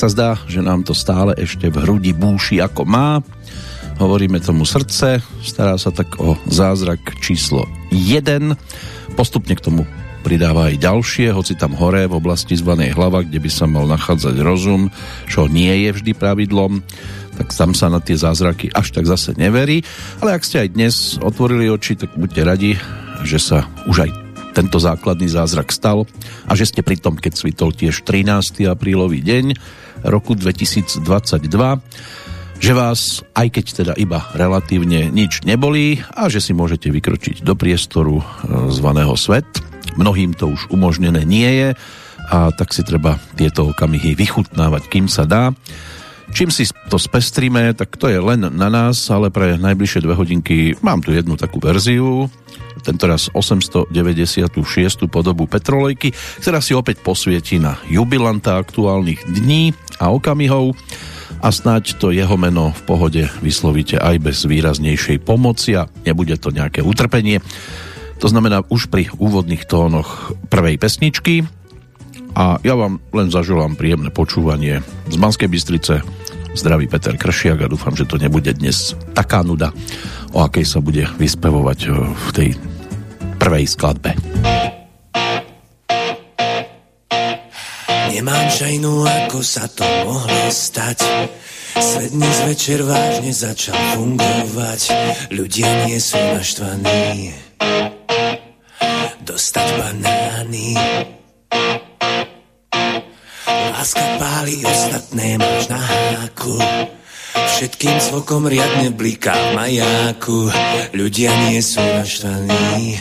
sa zdá, že nám to stále ešte v hrudi búši ako má. Hovoríme tomu srdce, stará sa tak o zázrak číslo 1. Postupne k tomu pridáva aj ďalšie, hoci tam hore v oblasti zvanej hlava, kde by sa mal nachádzať rozum, čo nie je vždy pravidlom, tak tam sa na tie zázraky až tak zase neverí. Ale ak ste aj dnes otvorili oči, tak buďte radi, že sa už aj tento základný zázrak stal a že ste pri tom, keď svitol tiež 13. aprílový deň roku 2022, že vás, aj keď teda iba relatívne nič nebolí a že si môžete vykročiť do priestoru e, zvaného svet. Mnohým to už umožnené nie je a tak si treba tieto okamihy vychutnávať, kým sa dá. Čím si to spestríme, tak to je len na nás, ale pre najbližšie dve hodinky mám tu jednu takú verziu, tentoraz 896. podobu Petrolejky, ktorá si opäť posvieti na jubilanta aktuálnych dní a okamihov a snáď to jeho meno v pohode vyslovíte aj bez výraznejšej pomoci a nebude to nejaké utrpenie. To znamená už pri úvodných tónoch prvej pesničky a ja vám len zaželám príjemné počúvanie z Banskej Bystrice. Zdraví Peter Kršiak a dúfam, že to nebude dnes taká nuda, o akej sa bude vyspevovať v tej prvej skladbe. Nemám šajnu, ako sa to mohlo stať. Svet dnes večer vážne začal fungovať. Ľudia nie sú naštvaní. Dostať banány. Láska páli, ostatné máš na háku. Všetkým zvokom riadne bliká v majáku. Ľudia nie sú naštvaní.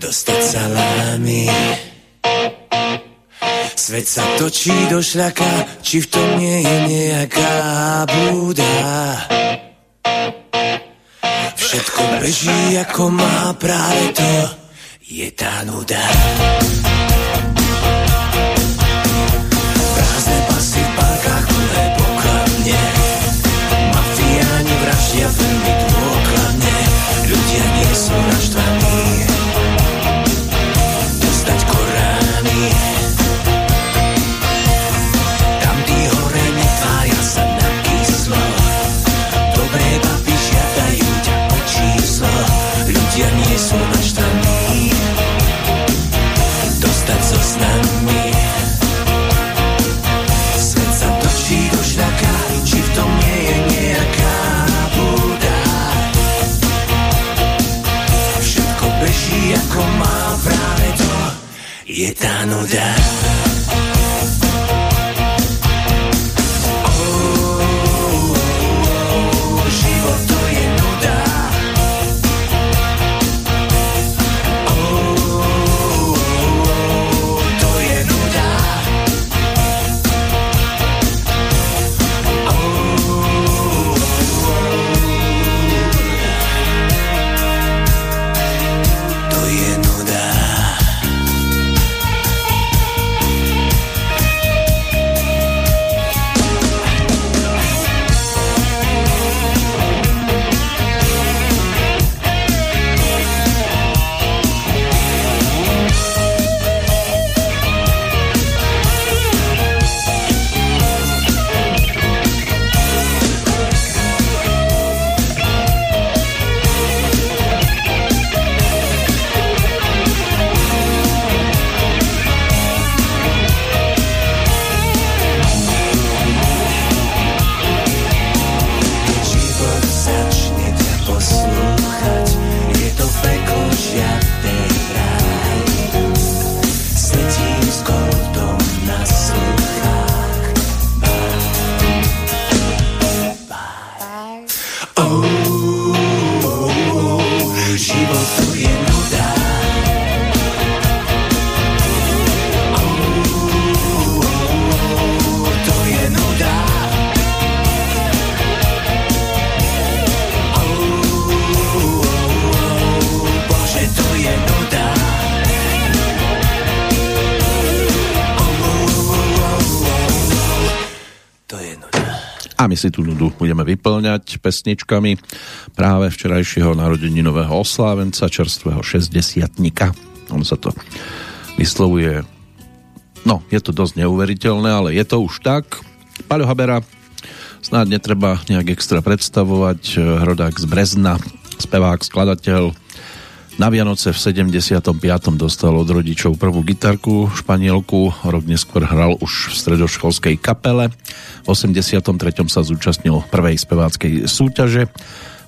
Dostať salámy. Svet sa točí do šľaka, či v tom nie je nejaká búda. Všetko beží ako má práve to, je tá nuda. jasným byť dôkladne Ľudia nie sú naštvaní. Je tá nuda. Si tú nudu budeme vyplňať pesničkami práve včerajšieho narodeninového oslávenca, čerstvého 60 On sa to vyslovuje No, je to dosť neuveriteľné, ale je to už tak. Paľo Habera snáď netreba nejak extra predstavovať. Rodák z Brezna, spevák, skladateľ. Na Vianoce v 75. dostal od rodičov prvú gitarku, španielku, rok neskôr hral už v stredoškolskej kapele. V 83. sa zúčastnil prvej speváckej súťaže.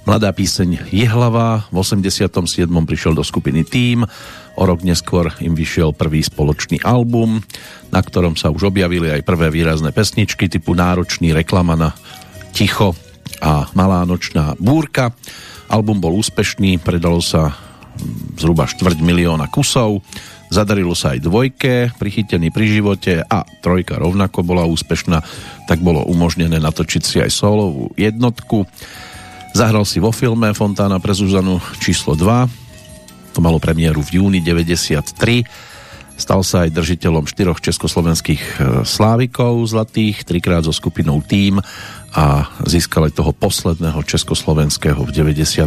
Mladá píseň Jehlava, v 87. prišiel do skupiny Tým, o rok neskôr im vyšiel prvý spoločný album, na ktorom sa už objavili aj prvé výrazné pesničky typu Náročný reklama na Ticho a Malá nočná búrka. Album bol úspešný, predalo sa zhruba štvrť milióna kusov, zadarilo sa aj dvojke, prichytený pri živote a trojka rovnako bola úspešná, tak bolo umožnené natočiť si aj solovú jednotku. Zahral si vo filme Fontána pre Zuzanu číslo 2, to malo premiéru v júni 93, stal sa aj držiteľom štyroch československých e, slávikov zlatých, trikrát so skupinou Tým a získal aj toho posledného československého v 91.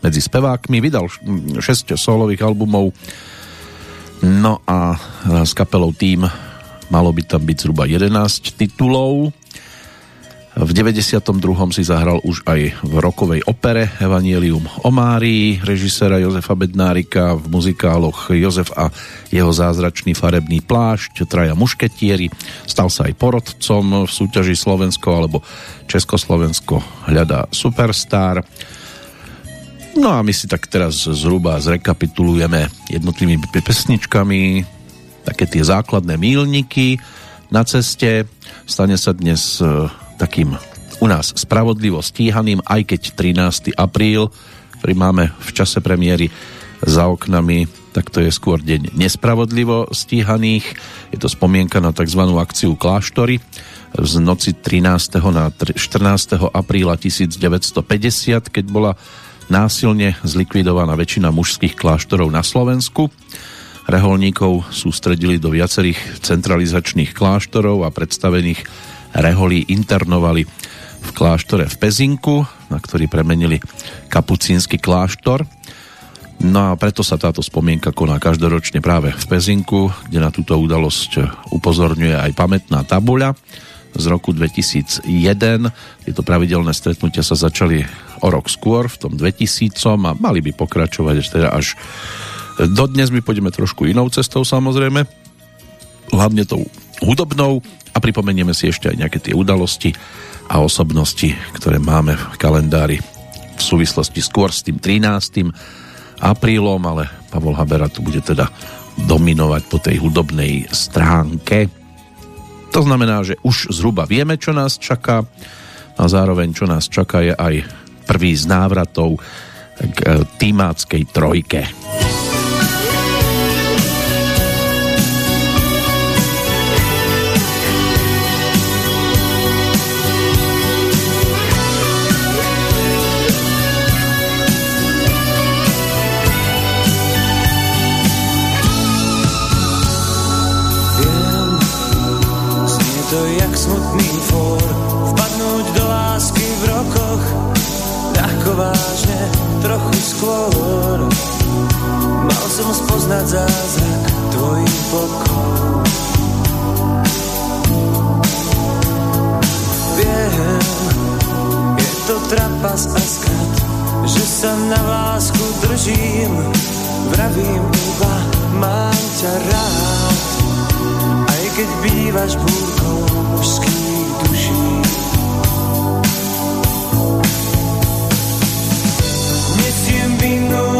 medzi spevákmi. Vydal 6 solových albumov no a s kapelou Tým malo by tam byť zhruba 11 titulov. V 92. si zahral už aj v rokovej opere Evangelium o Márii, režisera Jozefa Bednárika v muzikáloch Jozef a jeho zázračný farebný plášť, Traja mušketieri, stal sa aj porodcom v súťaži Slovensko alebo Československo hľadá Superstar. No a my si tak teraz zhruba zrekapitulujeme jednotlivými pesničkami také tie základné mílniky na ceste. Stane sa dnes takým u nás spravodlivo stíhaným, aj keď 13. apríl, ktorý máme v čase premiéry za oknami, tak to je skôr deň nespravodlivo stíhaných. Je to spomienka na tzv. akciu Kláštory z noci 13. na 14. apríla 1950, keď bola násilne zlikvidovaná väčšina mužských kláštorov na Slovensku. Reholníkov sústredili do viacerých centralizačných kláštorov a predstavených reholí internovali v kláštore v Pezinku, na ktorý premenili kapucínsky kláštor. No a preto sa táto spomienka koná každoročne práve v Pezinku, kde na túto udalosť upozorňuje aj pamätná tabuľa z roku 2001. Tieto pravidelné stretnutia sa začali o rok skôr, v tom 2000 a mali by pokračovať až teda až dodnes my pôjdeme trošku inou cestou samozrejme, hlavne tou hudobnou a pripomenieme si ešte aj nejaké tie udalosti a osobnosti, ktoré máme v kalendári v súvislosti skôr s tým 13. aprílom, ale Pavol Habera tu bude teda dominovať po tej hudobnej stránke. To znamená, že už zhruba vieme, čo nás čaká a zároveň, čo nás čaká, je aj prvý z návratov k týmáckej trojke. Skôr. Mal som spoznať zázrak tvojich bokov Viem, je to trapas a skat Že sa na lásku držím. Vravím iba, mám ťa rád keď bývaš búrkou mužských duší krásne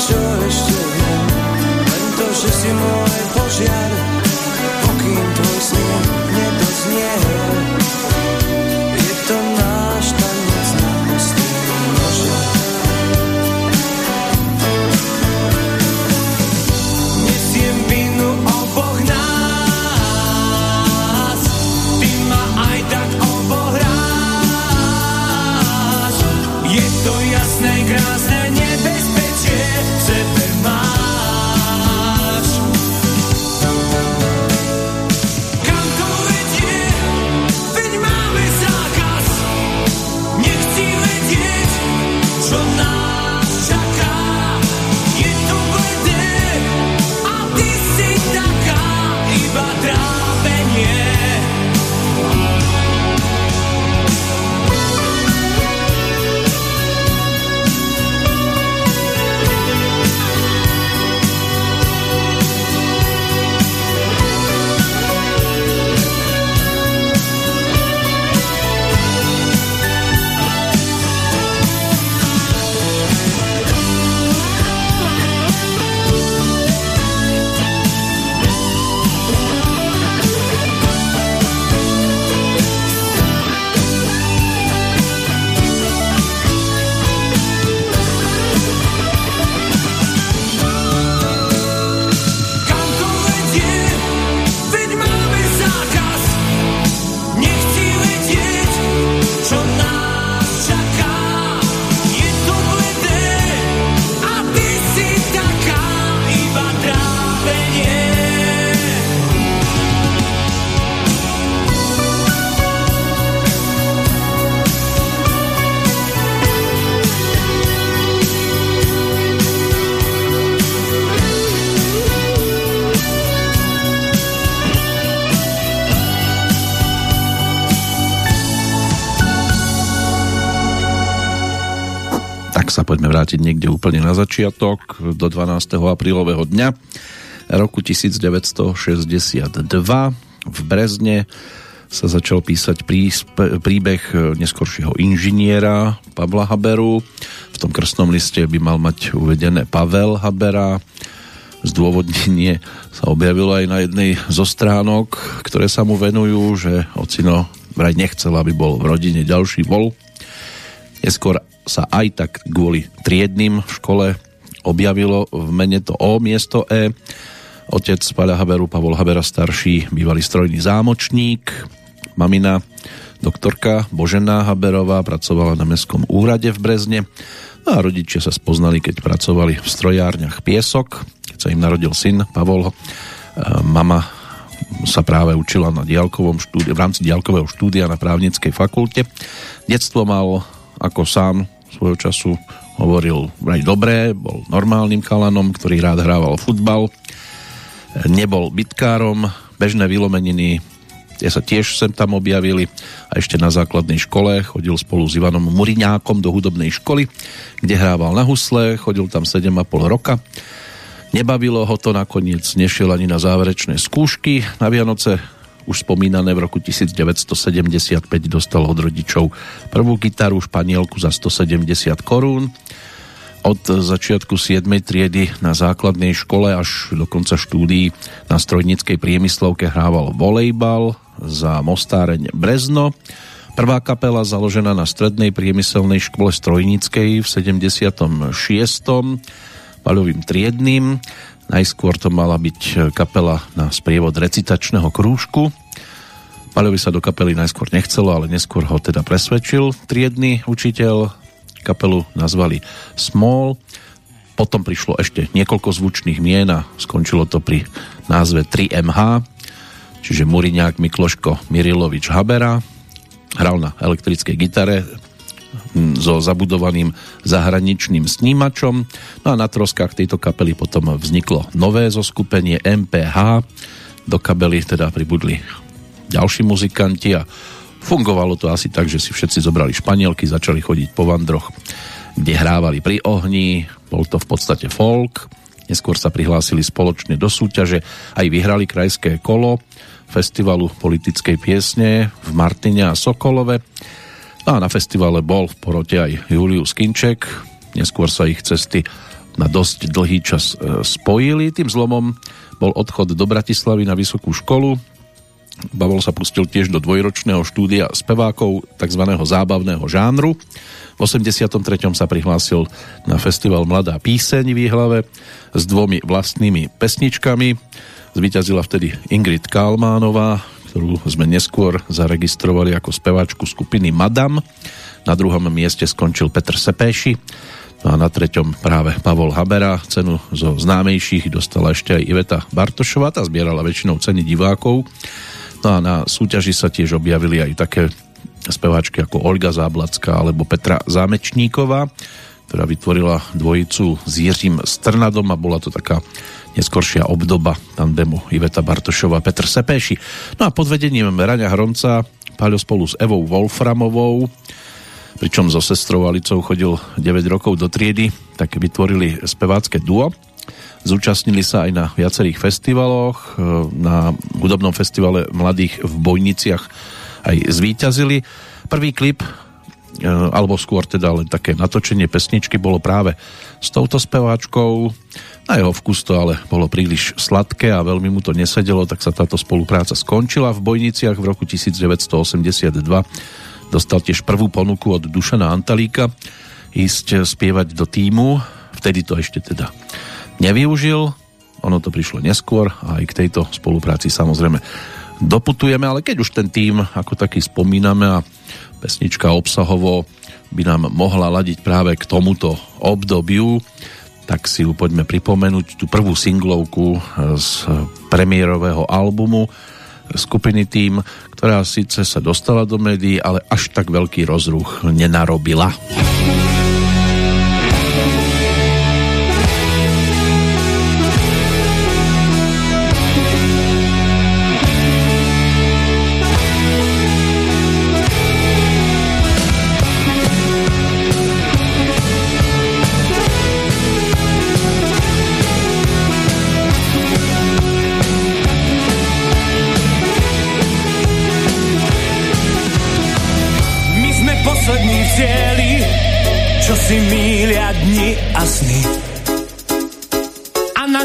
vlastne čo ešte že si môj požiar, vrátiť niekde úplne na začiatok, do 12. aprílového dňa roku 1962 v Brezne sa začal písať príbeh neskoršieho inžiniera Pavla Haberu. V tom krstnom liste by mal mať uvedené Pavel Habera. Zdôvodnenie sa objavilo aj na jednej zo stránok, ktoré sa mu venujú, že ocino vraj nechcel, aby bol v rodine ďalší vol. Neskôr sa aj tak kvôli triednym v škole objavilo v mene to O miesto E. Otec Paľa Haberu, Pavol Habera starší, bývalý strojný zámočník, mamina, doktorka Božená Haberová, pracovala na Mestskom úrade v Brezne no a rodičia sa spoznali, keď pracovali v strojárniach Piesok, keď sa im narodil syn Pavol. E, mama sa práve učila na diálkovom štúdiu, v rámci diálkového štúdia na právnickej fakulte. Detstvo mal, ako sám svojho času hovoril, aj dobré, bol normálnym chalanom, ktorý rád hrával futbal, nebol bitkárom, bežné vylomeniny tie sa tiež sem tam objavili a ešte na základnej škole chodil spolu s Ivanom Muriňákom do hudobnej školy, kde hrával na husle, chodil tam 7,5 roka. Nebavilo ho to nakoniec, nešiel ani na záverečné skúšky. Na Vianoce už spomínané v roku 1975 dostal od rodičov prvú gitaru španielku za 170 korún od začiatku 7. triedy na základnej škole až do konca štúdií na strojníckej priemyslovke hrával volejbal za Mostáreň Brezno. Prvá kapela založená na strednej priemyselnej škole strojníckej v 76. paľovým triedným. Najskôr to mala byť kapela na sprievod recitačného krúžku. Paľovi sa do kapely najskôr nechcelo, ale neskôr ho teda presvedčil triedny učiteľ Kapelu nazvali Small, potom prišlo ešte niekoľko zvučných mien a skončilo to pri názve 3MH, čiže Muriňák Mikloško Mirilovič Habera. Hral na elektrickej gitare hm, so zabudovaným zahraničným snímačom. No a na troskách tejto kapely potom vzniklo nové zoskupenie MPH. Do kabely teda pribudli ďalší muzikanti a Fungovalo to asi tak, že si všetci zobrali španielky, začali chodiť po vandroch, kde hrávali pri ohni, bol to v podstate folk, neskôr sa prihlásili spoločne do súťaže, aj vyhrali krajské kolo festivalu politickej piesne v Martine a Sokolove. A na festivale bol v porote aj Julius Kinček, neskôr sa ich cesty na dosť dlhý čas e, spojili. Tým zlomom bol odchod do Bratislavy na vysokú školu, Bavol sa pustil tiež do dvojročného štúdia spevákov tzv. zábavného žánru. V 83. sa prihlásil na festival Mladá píseň v Výhlave s dvomi vlastnými pesničkami. Zvyťazila vtedy Ingrid Kalmánová, ktorú sme neskôr zaregistrovali ako speváčku skupiny Madam. Na druhom mieste skončil Petr Sepéši. No a na treťom práve Pavol Habera. Cenu zo známejších dostala ešte aj Iveta Bartošová. Tá zbierala väčšinou ceny divákov No a na súťaži sa tiež objavili aj také speváčky ako Olga Záblacká alebo Petra Zámečníková, ktorá vytvorila dvojicu s Jiřím Strnadom a bola to taká neskoršia obdoba tandemu Iveta Bartošová Petr Sepéši. No a pod vedením Raňa Hronca Paľo spolu s Evou Wolframovou pričom so sestrou Alicou chodil 9 rokov do triedy, tak vytvorili spevácké duo Zúčastnili sa aj na viacerých festivaloch, e, na hudobnom festivale mladých v Bojniciach aj zvíťazili. Prvý klip, e, alebo skôr teda len také natočenie pesničky bolo práve s touto speváčkou. Na jeho vkus to ale bolo príliš sladké a veľmi mu to nesedelo, tak sa táto spolupráca skončila. V Bojniciach v roku 1982 dostal tiež prvú ponuku od Dušana Antalíka ísť spievať do týmu. Vtedy to ešte teda nevyužil. Ono to prišlo neskôr a aj k tejto spolupráci samozrejme doputujeme, ale keď už ten tým ako taký spomíname a pesnička obsahovo by nám mohla ladiť práve k tomuto obdobiu, tak si ju poďme pripomenúť, tú prvú singlovku z premiérového albumu skupiny Tým, ktorá síce sa dostala do médií, ale až tak veľký rozruch nenarobila.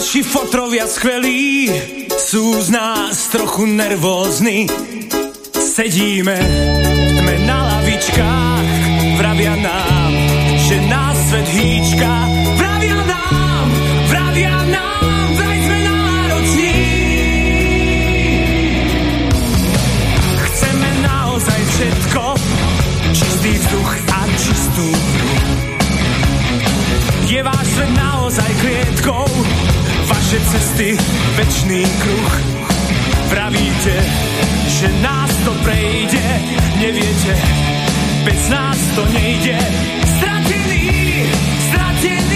Naši fotrovia skvelí, sú z nás trochu nervózni. Sedíme sme na lavičkách, vravia nám, že nás svet hýčka. Vravia nám, vravia nám, vraj sme nároční. Chceme naozaj všetko, čistý vzduch a čistú hru. Je váš svet naozaj klietkou, vaše cesty večný kruh. Pravíte, že nás to prejde, neviete, bez nás to nejde. Stratený, stratený,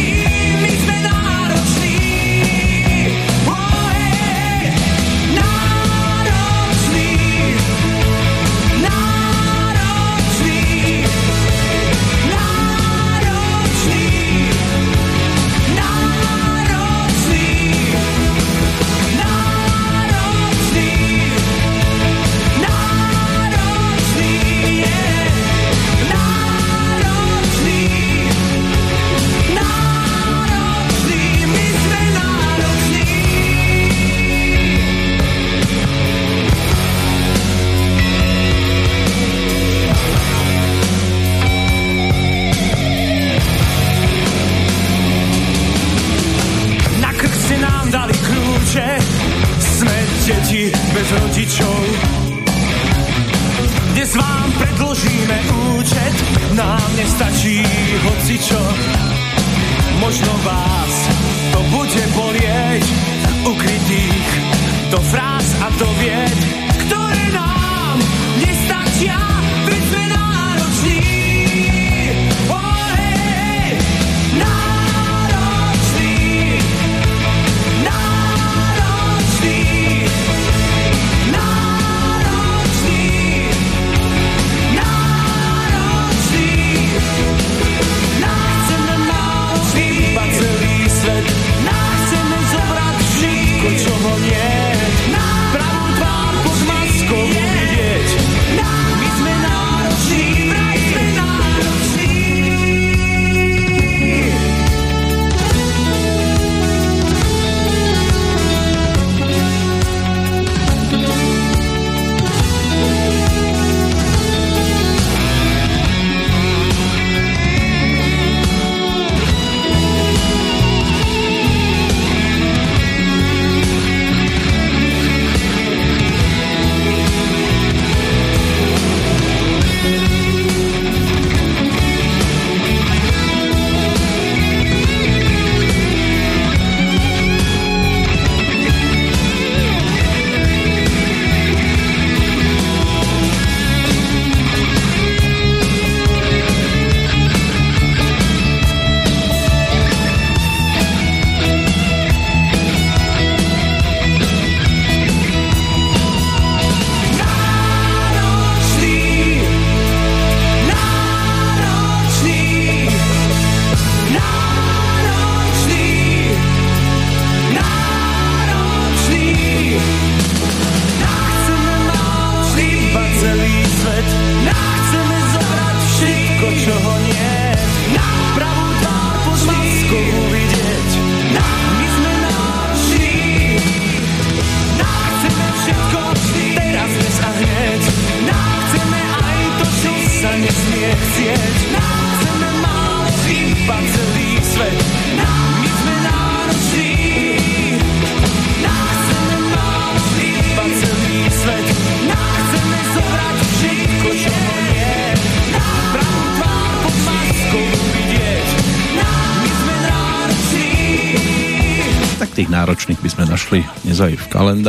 hocičo. Možno vás to bude bolieť, ukrytých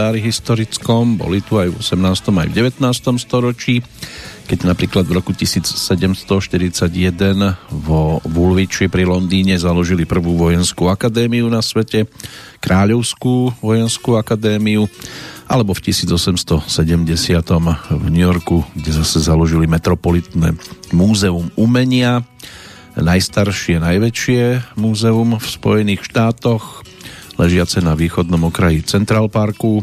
kalendári historickom, boli tu aj v 18. aj v 19. storočí, keď napríklad v roku 1741 vo Woolwichi pri Londýne založili prvú vojenskú akadémiu na svete, Kráľovskú vojenskú akadémiu, alebo v 1870 v New Yorku, kde zase založili Metropolitné múzeum umenia, najstaršie, najväčšie múzeum v Spojených štátoch, ležiace na východnom okraji Central Parku.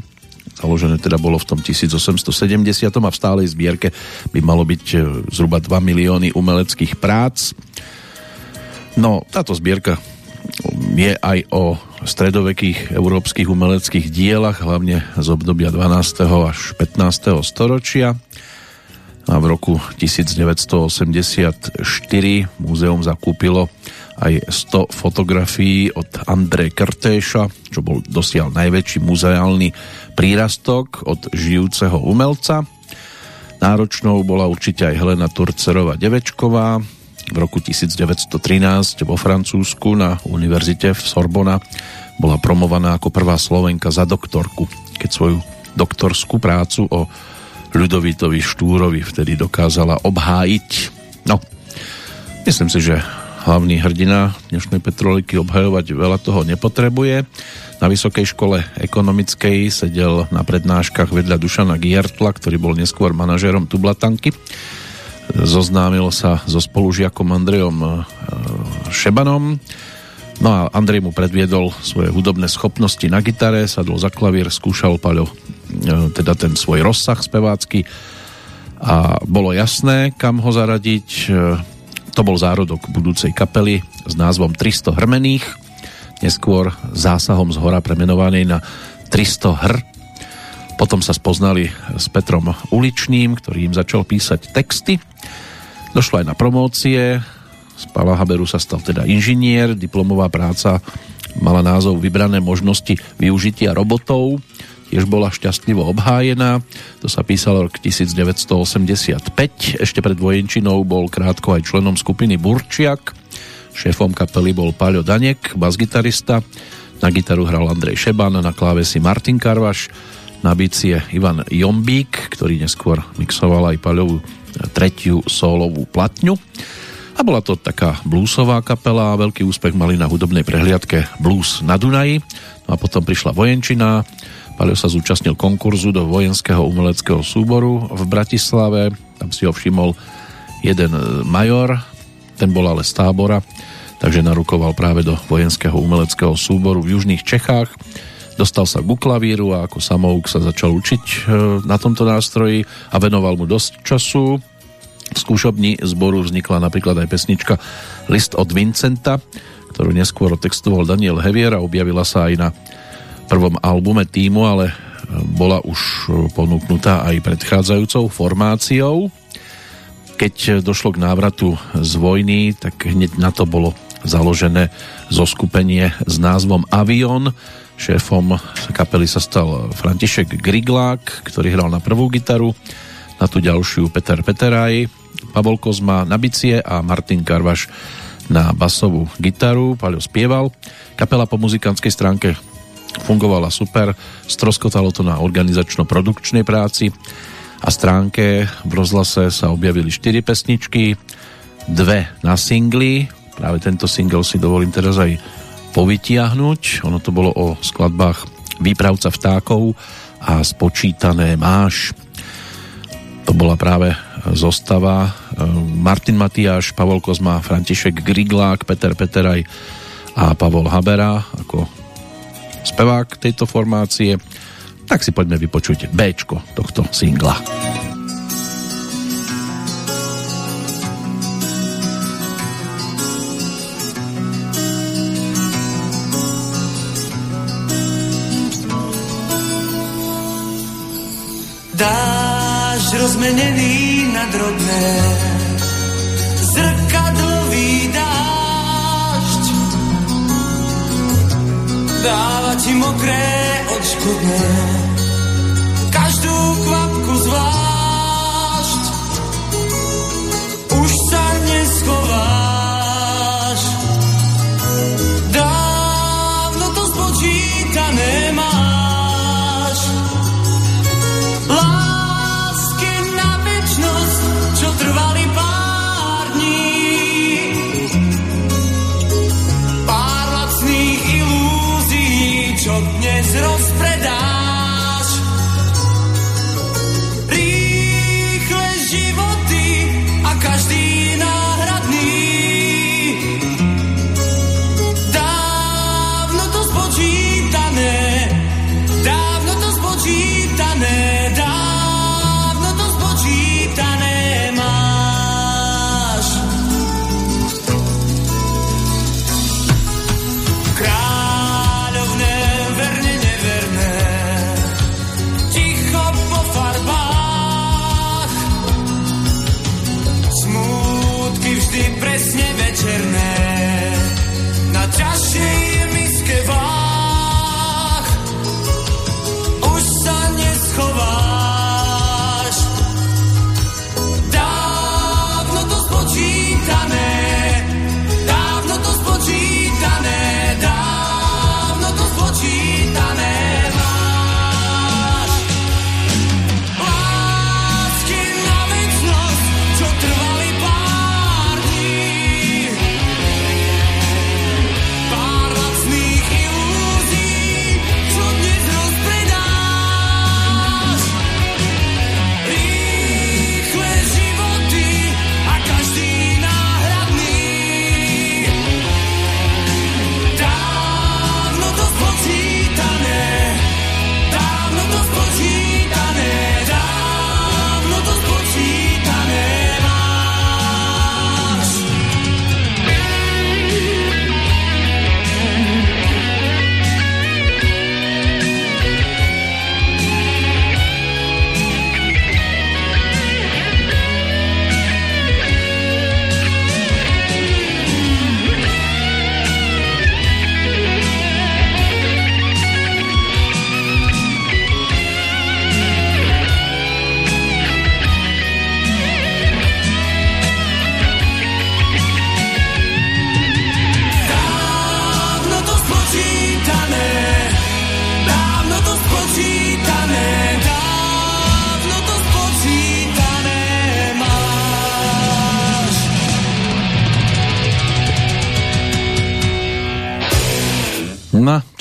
Založené teda bolo v tom 1870 a v stálej zbierke by malo byť e, zhruba 2 milióny umeleckých prác. No, táto zbierka je aj o stredovekých európskych umeleckých dielach, hlavne z obdobia 12. až 15. storočia. A v roku 1984 múzeum zakúpilo aj 100 fotografií od André Krtéša, čo bol dosiaľ najväčší muzeálny prírastok od žijúceho umelca. Náročnou bola určite aj Helena Turcerová Devečková, v roku 1913 vo Francúzsku na univerzite v Sorbona bola promovaná ako prvá Slovenka za doktorku, keď svoju doktorskú prácu o Ľudovitovi Štúrovi vtedy dokázala obhájiť. No, myslím si, že hlavný hrdina dnešnej Petroliky obhajovať veľa toho nepotrebuje. Na Vysokej škole ekonomickej sedel na prednáškach vedľa Dušana Giertla, ktorý bol neskôr manažérom Tublatanky zoznámil sa so spolužiakom Andrejom e, Šebanom. No a Andrej mu predviedol svoje hudobné schopnosti na gitare, sadol za klavír, skúšal Paľo e, teda ten svoj rozsah spevácky a bolo jasné, kam ho zaradiť. To bol zárodok budúcej kapely s názvom 300 hrmených, neskôr zásahom z hora premenovanej na 300 hr, potom sa spoznali s Petrom Uličným, ktorý im začal písať texty. Došlo aj na promócie. Z Pala Haberu sa stal teda inžinier. Diplomová práca mala názov Vybrané možnosti využitia robotov. Tiež bola šťastlivo obhájená. To sa písalo rok 1985. Ešte pred vojenčinou bol krátko aj členom skupiny Burčiak. Šéfom kapely bol Paľo Danek, basgitarista. Na gitaru hral Andrej Šeban, na klávesi Martin Karvaš na bicie Ivan Jombík, ktorý neskôr mixoval aj Paľovú tretiu solovú platňu. A bola to taká bluesová kapela a veľký úspech mali na hudobnej prehliadke Blues na Dunaji. No a potom prišla vojenčina, Paľo sa zúčastnil konkurzu do vojenského umeleckého súboru v Bratislave, tam si ho všimol jeden major, ten bol ale z tábora, takže narukoval práve do vojenského umeleckého súboru v južných Čechách Dostal sa ku klavíru a ako samouk sa začal učiť e, na tomto nástroji a venoval mu dosť času. V skúšobni zboru vznikla napríklad aj pesnička List od Vincenta, ktorú neskôr otextoval Daniel Hevier a objavila sa aj na prvom albume týmu, ale e, bola už ponúknutá aj predchádzajúcou formáciou. Keď došlo k návratu z vojny, tak hneď na to bolo založené zoskupenie s názvom Avion, Šéfom kapely sa stal František Griglák, ktorý hral na prvú gitaru, na tú ďalšiu Peter Peteraj, Pavol Kozma na bicie a Martin Karvaš na basovú gitaru. Paľo spieval. Kapela po muzikantskej stránke fungovala super, stroskotalo to na organizačno-produkčnej práci a stránke v rozhlase sa objavili 4 pesničky, dve na singli, práve tento single si dovolím teraz aj povytiahnuť. Ono to bolo o skladbách Výpravca vtákov a Spočítané máš. To bola práve zostava e, Martin Matiáš, Pavol Kozma, František Griglák, Peter Peteraj a Pavol Habera ako spevák tejto formácie. Tak si poďme vypočuť B tohto singla. dáš rozmenený na drobné, zrkadlový dáva ti mokré odškodné, každú kvapku zvlášť,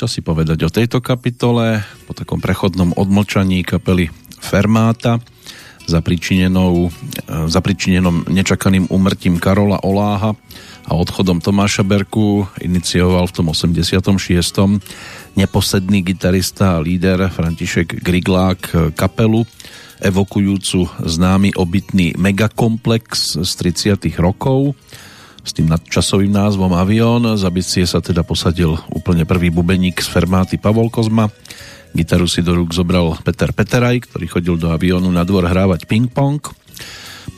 čo si povedať o tejto kapitole po takom prechodnom odmlčaní kapely Fermáta za pričinenou, e, za pričinenom nečakaným umrtím Karola Oláha a odchodom Tomáša Berku inicioval v tom 86. neposedný gitarista a líder František Griglák kapelu evokujúcu známy obytný megakomplex z 30. rokov s tým nadčasovým názvom Avion. Za bicie sa teda posadil úplne prvý bubeník z Fermáty Pavol Kozma. Gitaru si do rúk zobral Peter Peteraj, ktorý chodil do Avionu na dvor hrávať ping-pong.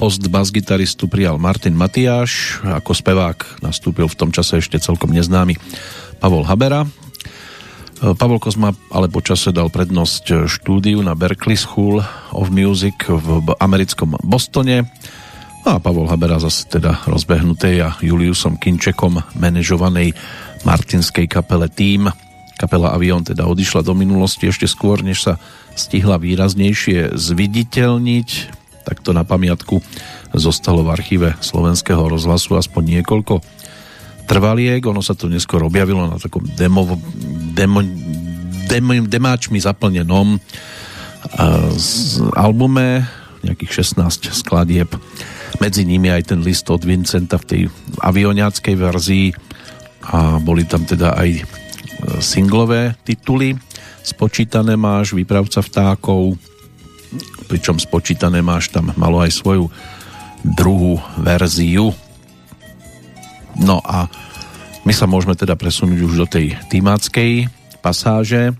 Post bas-gitaristu prijal Martin Matiáš. Ako spevák nastúpil v tom čase ešte celkom neznámy Pavol Habera. Pavol Kozma ale počase dal prednosť štúdiu na Berkeley School of Music v americkom Bostone No a Pavol Habera zase teda rozbehnutej a Juliusom Kinčekom manažovanej martinskej kapele Tým. Kapela Avion teda odišla do minulosti ešte skôr, než sa stihla výraznejšie zviditeľniť. Takto na pamiatku zostalo v archíve slovenského rozhlasu aspoň niekoľko trvaliek. Ono sa to neskôr objavilo na takom demo, demo, demo, demáčmi zaplnenom z albume nejakých 16 skladieb medzi nimi aj ten list od Vincenta v tej avioniackej verzii. A boli tam teda aj e, singlové tituly. Spočítané máš Výpravca vtákov. Pričom spočítané máš tam malo aj svoju druhú verziu. No a my sa môžeme teda presunúť už do tej týmáckej pasáže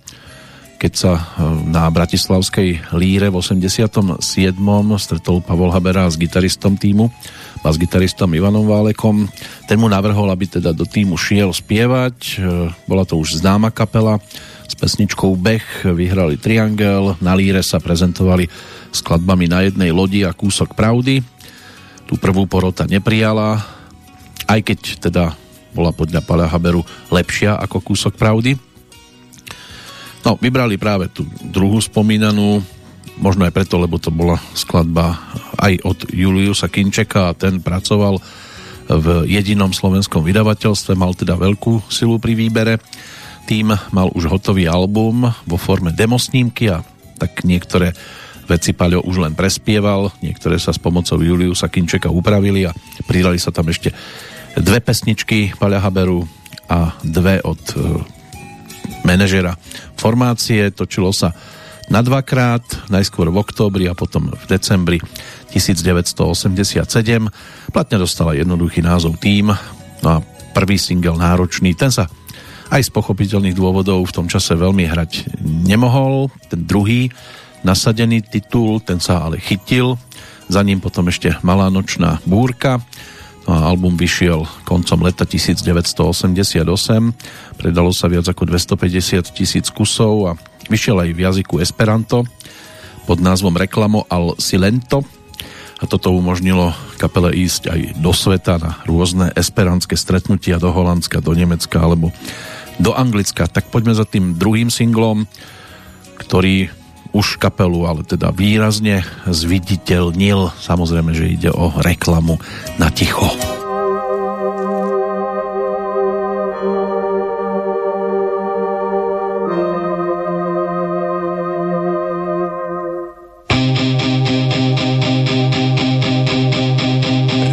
keď sa e, na Bratislavskej líre v 87. stretol Pavol Habera s gitaristom týmu a s gitaristom Ivanom Válekom. Ten mu navrhol, aby teda do týmu šiel spievať. E, bola to už známa kapela. S pesničkou Bech vyhrali Triangel. Na líre sa prezentovali skladbami na jednej lodi a kúsok pravdy. Tu prvú porota neprijala, aj keď teda bola podľa Pala Haberu lepšia ako kúsok pravdy No, vybrali práve tú druhú spomínanú, možno aj preto, lebo to bola skladba aj od Juliusa Kinčeka a ten pracoval v jedinom slovenskom vydavateľstve, mal teda veľkú silu pri výbere. Tým mal už hotový album vo forme demosnímky a tak niektoré veci Paľo už len prespieval, niektoré sa s pomocou Juliusa Kinčeka upravili a pridali sa tam ešte dve pesničky Paľa Haberu a dve od manažera formácie. Točilo sa na dvakrát, najskôr v októbri a potom v decembri 1987. Platňa dostala jednoduchý názov Tým no a prvý single náročný, ten sa aj z pochopiteľných dôvodov v tom čase veľmi hrať nemohol. Ten druhý nasadený titul, ten sa ale chytil. Za ním potom ešte Malá nočná búrka album vyšiel koncom leta 1988, predalo sa viac ako 250 tisíc kusov a vyšiel aj v jazyku Esperanto pod názvom Reklamo al Silento a toto umožnilo kapele ísť aj do sveta na rôzne esperantské stretnutia do Holandska, do Nemecka alebo do Anglicka. Tak poďme za tým druhým singlom, ktorý už kapelu, ale teda výrazne zviditeľnil. Samozrejme, že ide o reklamu na ticho.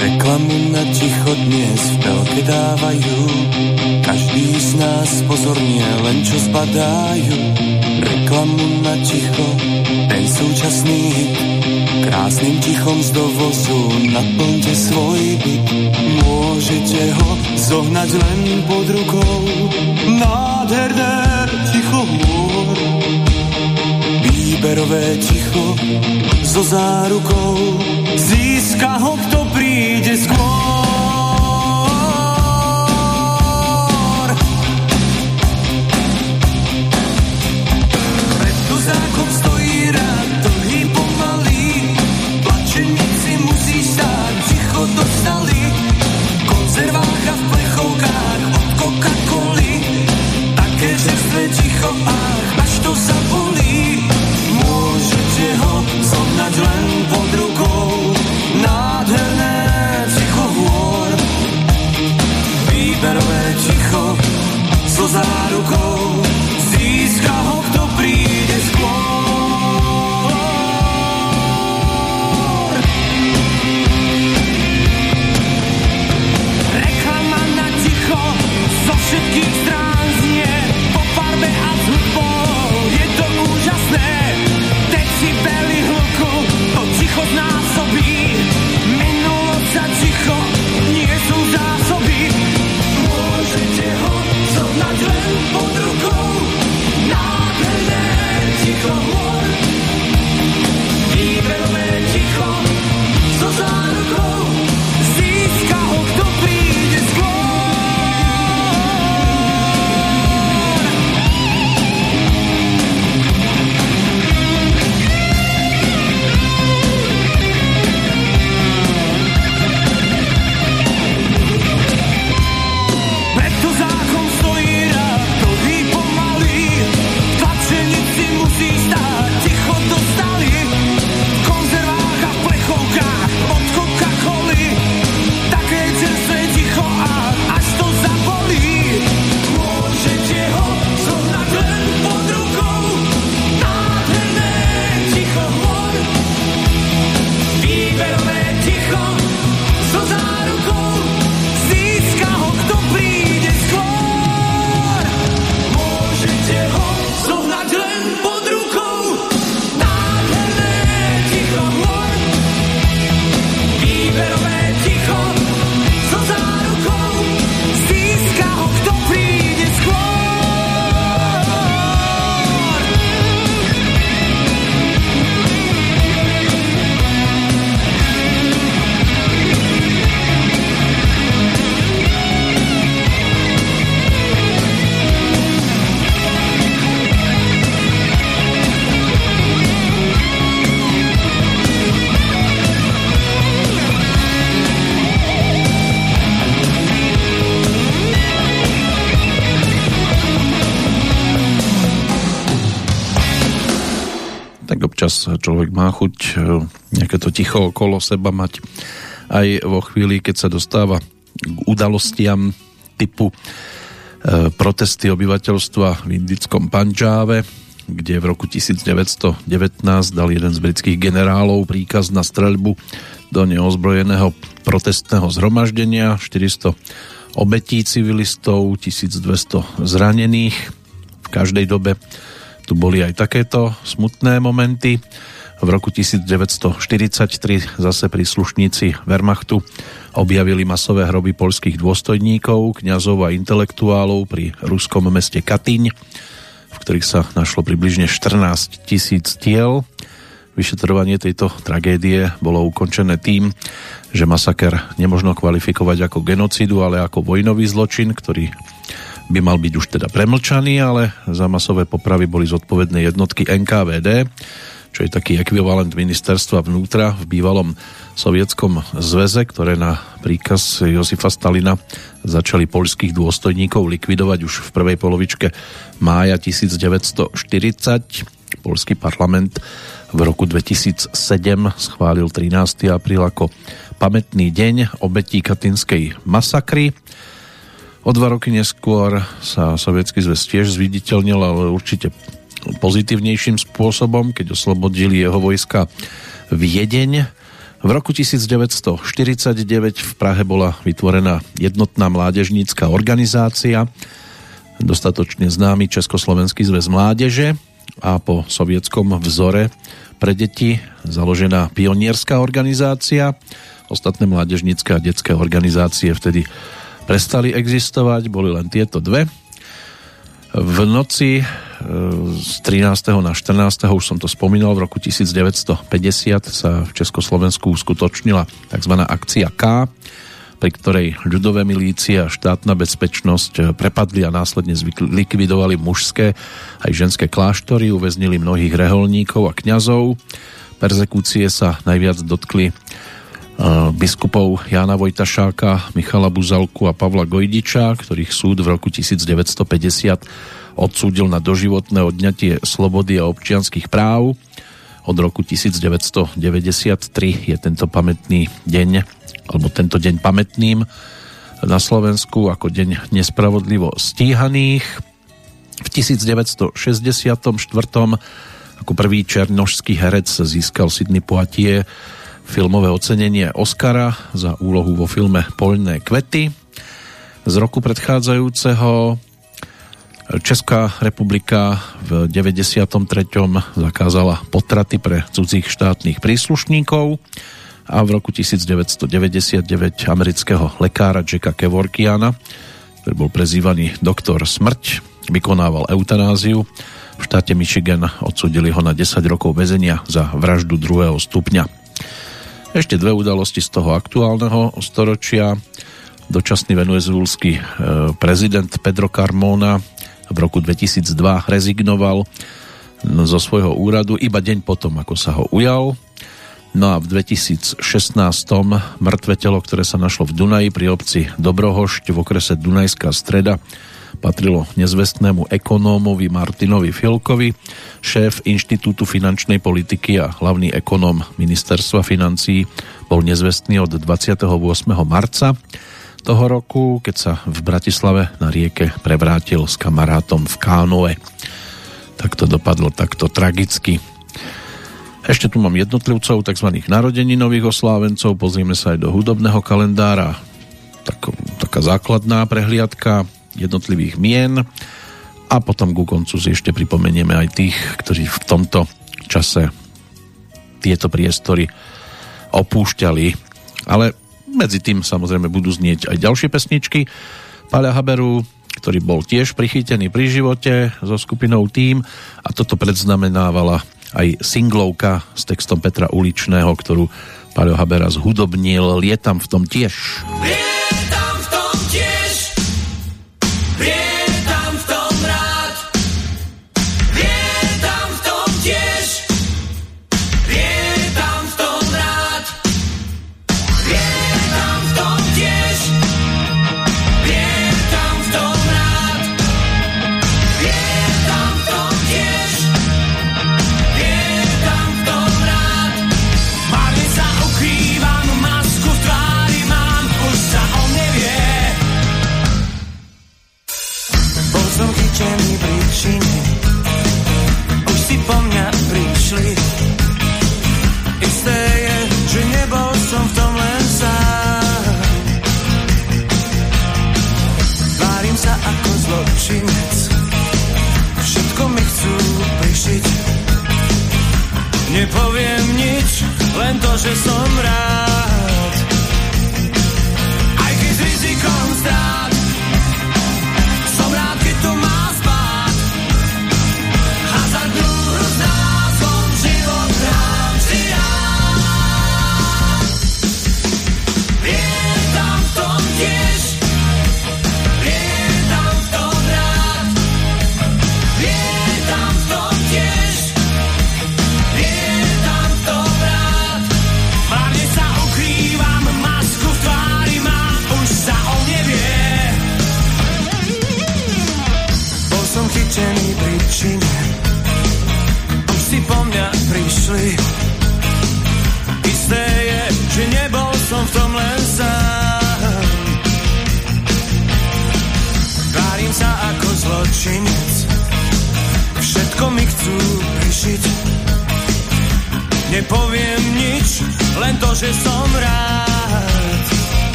Reklamu dávajú Každý z nás pozorne len čo zbadajú ticho, ten súčasný hit. Krásnym tichom z dovozu naplňte svoj byt. Môžete ho zohnať len pod rukou. Nádherné ticho môr Výberové ticho so zárukou. Získa ho, kto príde skôr človek má chuť e, nejaké to ticho okolo seba mať aj vo chvíli, keď sa dostáva k udalostiam typu e, protesty obyvateľstva v indickom Panžáve, kde v roku 1919 dal jeden z britských generálov príkaz na streľbu do neozbrojeného protestného zhromaždenia, 400 obetí civilistov, 1200 zranených v každej dobe tu boli aj takéto smutné momenty. V roku 1943 zase príslušníci Wehrmachtu objavili masové hroby polských dôstojníkov, kňazov a intelektuálov pri ruskom meste Katyň, v ktorých sa našlo približne 14 tisíc tiel. Vyšetrovanie tejto tragédie bolo ukončené tým, že masaker nemožno kvalifikovať ako genocidu, ale ako vojnový zločin, ktorý by mal byť už teda premlčaný, ale za masové popravy boli zodpovedné jednotky NKVD, čo je taký ekvivalent ministerstva vnútra v bývalom sovietskom zväze, ktoré na príkaz Josifa Stalina začali poľských dôstojníkov likvidovať už v prvej polovičke mája 1940. Polský parlament v roku 2007 schválil 13. apríl ako pamätný deň obetí katinskej masakry. O dva roky neskôr sa Sovietský zväz tiež zviditeľnil, ale určite pozitívnejším spôsobom, keď oslobodili jeho vojska Viedeň. V roku 1949 v Prahe bola vytvorená jednotná mládežnícka organizácia, dostatočne známy Československý zväz mládeže a po sovietskom vzore pre deti založená pionierská organizácia. Ostatné mládežnícke a detské organizácie vtedy prestali existovať, boli len tieto dve. V noci z 13. na 14. už som to spomínal, v roku 1950 sa v Československu uskutočnila tzv. akcia K, pri ktorej ľudové milície a štátna bezpečnosť prepadli a následne likvidovali mužské aj ženské kláštory, uväznili mnohých reholníkov a kňazov. Perzekúcie sa najviac dotkli biskupov Jána Vojtašáka, Michala Buzalku a Pavla Gojdiča, ktorých súd v roku 1950 odsúdil na doživotné odňatie slobody a občianských práv. Od roku 1993 je tento pamätný deň, alebo tento deň pamätným na Slovensku ako deň nespravodlivo stíhaných. V 1964 ako prvý černožský herec získal Sidney Poitier filmové ocenenie Oscara za úlohu vo filme Poľné kvety. Z roku predchádzajúceho Česká republika v 93. zakázala potraty pre cudzích štátnych príslušníkov a v roku 1999 amerického lekára Jacka Kevorkiana, ktorý bol prezývaný doktor Smrť, vykonával eutanáziu. V štáte Michigan odsudili ho na 10 rokov väzenia za vraždu druhého stupňa. Ešte dve udalosti z toho aktuálneho storočia. Dočasný venezuelský e, prezident Pedro Carmona v roku 2002 rezignoval zo svojho úradu iba deň potom, ako sa ho ujal. No a v 2016 mŕtve telo, ktoré sa našlo v Dunaji pri obci Dobrohošť v okrese Dunajská streda patrilo nezvestnému ekonómovi Martinovi Filkovi, šéf Inštitútu finančnej politiky a hlavný ekonóm ministerstva financí bol nezvestný od 28. marca toho roku, keď sa v Bratislave na rieke prevrátil s kamarátom v Kánoe. Tak to dopadlo takto tragicky. Ešte tu mám jednotlivcov, tzv. narodeninových oslávencov. Pozrieme sa aj do hudobného kalendára. Tak, taká základná prehliadka jednotlivých mien. A potom ku koncu si ešte pripomenieme aj tých, ktorí v tomto čase tieto priestory opúšťali. Ale medzi tým samozrejme budú znieť aj ďalšie pesničky. Páľa Haberu, ktorý bol tiež prichytený pri živote so skupinou Tým a toto predznamenávala aj singlovka s textom Petra Uličného, ktorú Paľo Habera zhudobnil. Lietam v tom tiež. Lietam Nepoviem nič, len to, že som rád. Aj keď rizikom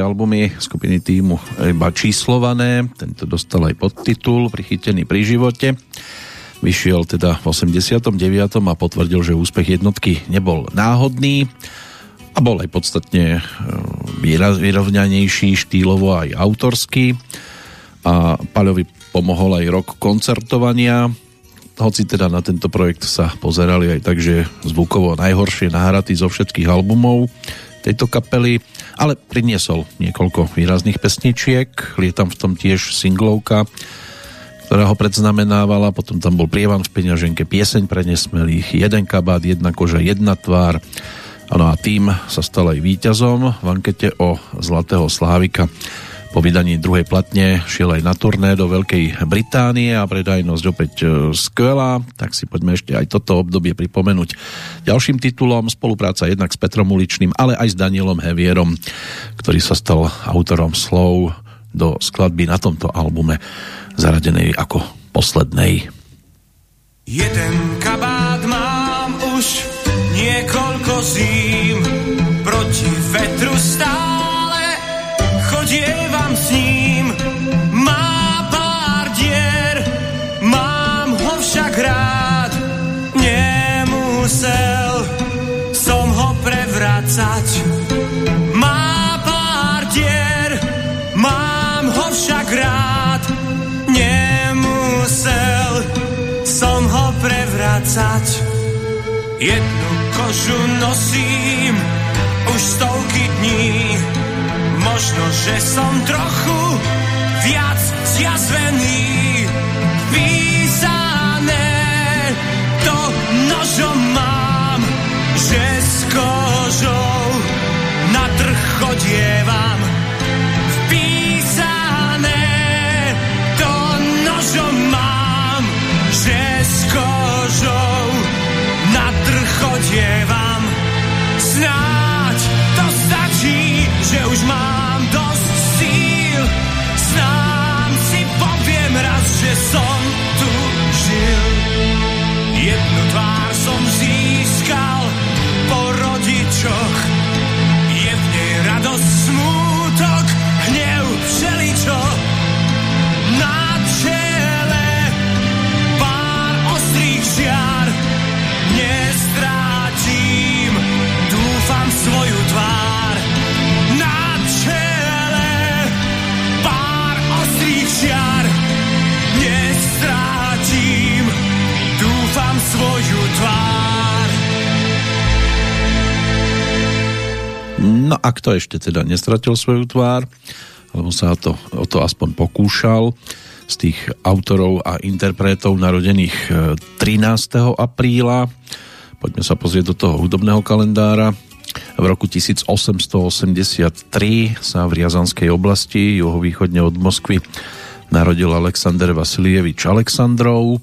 boli albumy skupiny týmu iba číslované, tento dostal aj podtitul Prichytený pri živote. Vyšiel teda v 89. a potvrdil, že úspech jednotky nebol náhodný a bol aj podstatne e, vyrovnanejší štýlovo aj autorský a Paľovi pomohol aj rok koncertovania hoci teda na tento projekt sa pozerali aj tak, že zvukovo najhoršie nahratý zo všetkých albumov tejto kapely, ale priniesol niekoľko výrazných pesničiek, je tam v tom tiež singlovka, ktorá ho predznamenávala, potom tam bol prievan v peňaženke, pieseň pre nesmelých, jeden kabát, jedna koža, jedna tvár, ano a tým sa stal aj víťazom v ankete o Zlatého Slávika po vydaní druhej platne šiel aj na turné do Veľkej Británie a predajnosť opäť e, skvelá, tak si poďme ešte aj toto obdobie pripomenúť. Ďalším titulom spolupráca jednak s Petrom Uličným, ale aj s Danielom Hevierom, ktorý sa stal autorom slov do skladby na tomto albume zaradenej ako poslednej. Jeden kabát mám už niekoľko zím. Proti vetru stále prevracať. Jednu kožu nosím už stovky dní. Možno, že som trochu viac zjazvený. Písané to nožom mám, že skoro kožou na trh chodievam. Že už No a kto ešte teda nestratil svoju tvár, alebo sa to, o to aspoň pokúšal, z tých autorov a interpretov narodených 13. E, apríla. Poďme sa pozrieť do toho hudobného kalendára. V roku 1883 sa v Riazanskej oblasti, juhovýchodne od Moskvy, narodil Alexander Vasilievič Aleksandrov,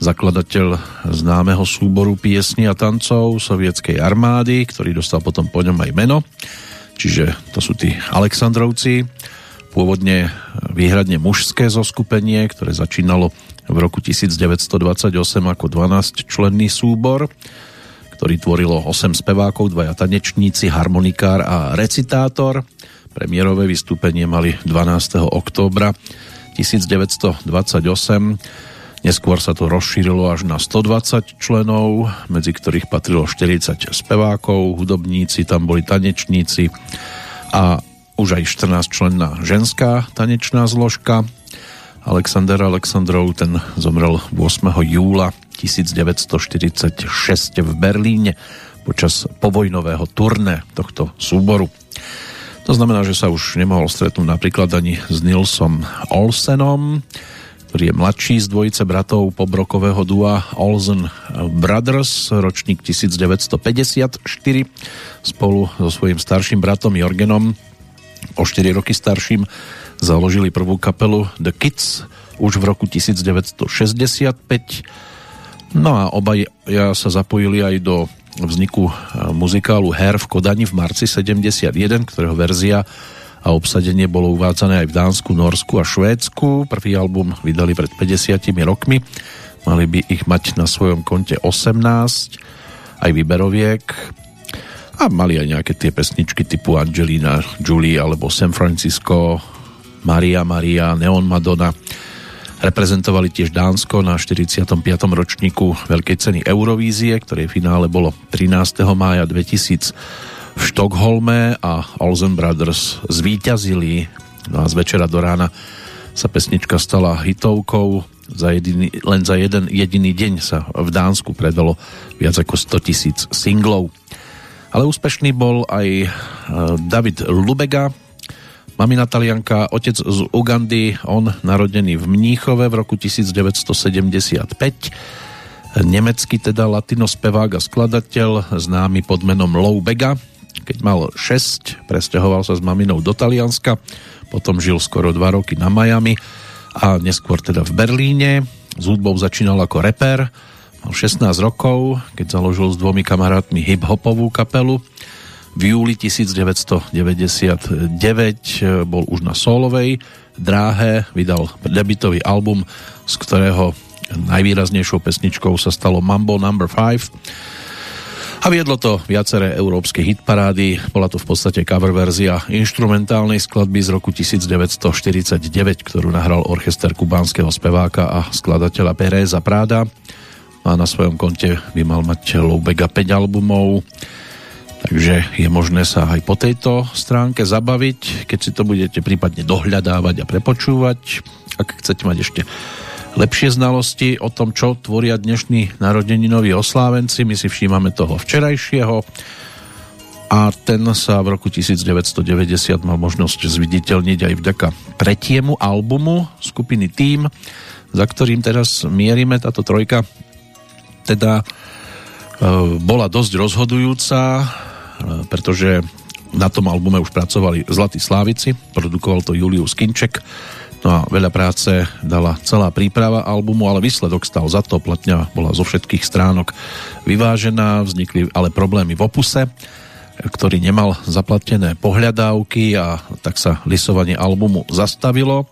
zakladateľ známeho súboru piesní a tancov sovietskej armády, ktorý dostal potom po ňom aj meno. Čiže to sú tí Aleksandrovci, pôvodne výhradne mužské zoskupenie, ktoré začínalo v roku 1928 ako 12-členný súbor, ktorý tvorilo 8 spevákov, dvaja tanečníci, harmonikár a recitátor. Premiérové vystúpenie mali 12. októbra 1928 Neskôr sa to rozšírilo až na 120 členov, medzi ktorých patrilo 40 spevákov, hudobníci, tam boli tanečníci a už aj 14 členná ženská tanečná zložka. Alexander Alexandrov ten zomrel 8. júla 1946 v Berlíne počas povojnového turné tohto súboru. To znamená, že sa už nemohol stretnúť napríklad ani s Nilsom Olsenom, ktorý je mladší z dvojice bratov pobrokového dua Olsen Brothers, ročník 1954, spolu so svojím starším bratom Jorgenom, o 4 roky starším, založili prvú kapelu The Kids už v roku 1965. No a obaj ja sa zapojili aj do vzniku muzikálu Her v Kodani v marci 71, ktorého verzia a obsadenie bolo uvádzané aj v Dánsku, Norsku a Švédsku. Prvý album vydali pred 50 rokmi. Mali by ich mať na svojom konte 18, aj výberoviek. A mali aj nejaké tie pesničky typu Angelina Julie alebo San Francisco, Maria Maria, Neon Madonna. Reprezentovali tiež Dánsko na 45. ročníku Veľkej ceny Eurovízie, ktoré finále bolo 13. mája 2000 v Štokholme a Olsen Brothers zvíťazili. No a z večera do rána sa pesnička stala hitovkou. Za jediný, len za jeden jediný deň sa v Dánsku predalo viac ako 100 tisíc singlov. Ale úspešný bol aj e, David Lubega, mamina talianka, otec z Ugandy, on narodený v Mníchove v roku 1975, nemecký teda latinospevák a skladateľ, známy pod menom Lou Bega. Keď mal 6, presťahoval sa s maminou do Talianska, potom žil skoro 2 roky na Miami a neskôr teda v Berlíne. S hudbou začínal ako reper, mal 16 rokov, keď založil s dvomi kamarátmi hip-hopovú kapelu. V júli 1999 bol už na solovej dráhe, vydal debitový album, z ktorého najvýraznejšou pesničkou sa stalo Mambo No. 5 a viedlo to viaceré európske hitparády. Bola to v podstate cover verzia instrumentálnej skladby z roku 1949, ktorú nahral orchester kubánskeho speváka a skladateľa Pereza Práda. A na svojom konte by mal mať Loubega 5 albumov. Takže je možné sa aj po tejto stránke zabaviť, keď si to budete prípadne dohľadávať a prepočúvať. Ak chcete mať ešte lepšie znalosti o tom, čo tvoria dnešní narodeninoví oslávenci. My si všímame toho včerajšieho a ten sa v roku 1990 mal možnosť zviditeľniť aj vďaka tretiemu albumu skupiny Team, za ktorým teraz mierime táto trojka teda e, bola dosť rozhodujúca, e, pretože na tom albume už pracovali Zlatí Slávici, produkoval to Julius Kinček, No a veľa práce dala celá príprava albumu, ale výsledok stal za to. Platňa bola zo všetkých stránok vyvážená, vznikli ale problémy v opuse, ktorý nemal zaplatené pohľadávky a tak sa lisovanie albumu zastavilo.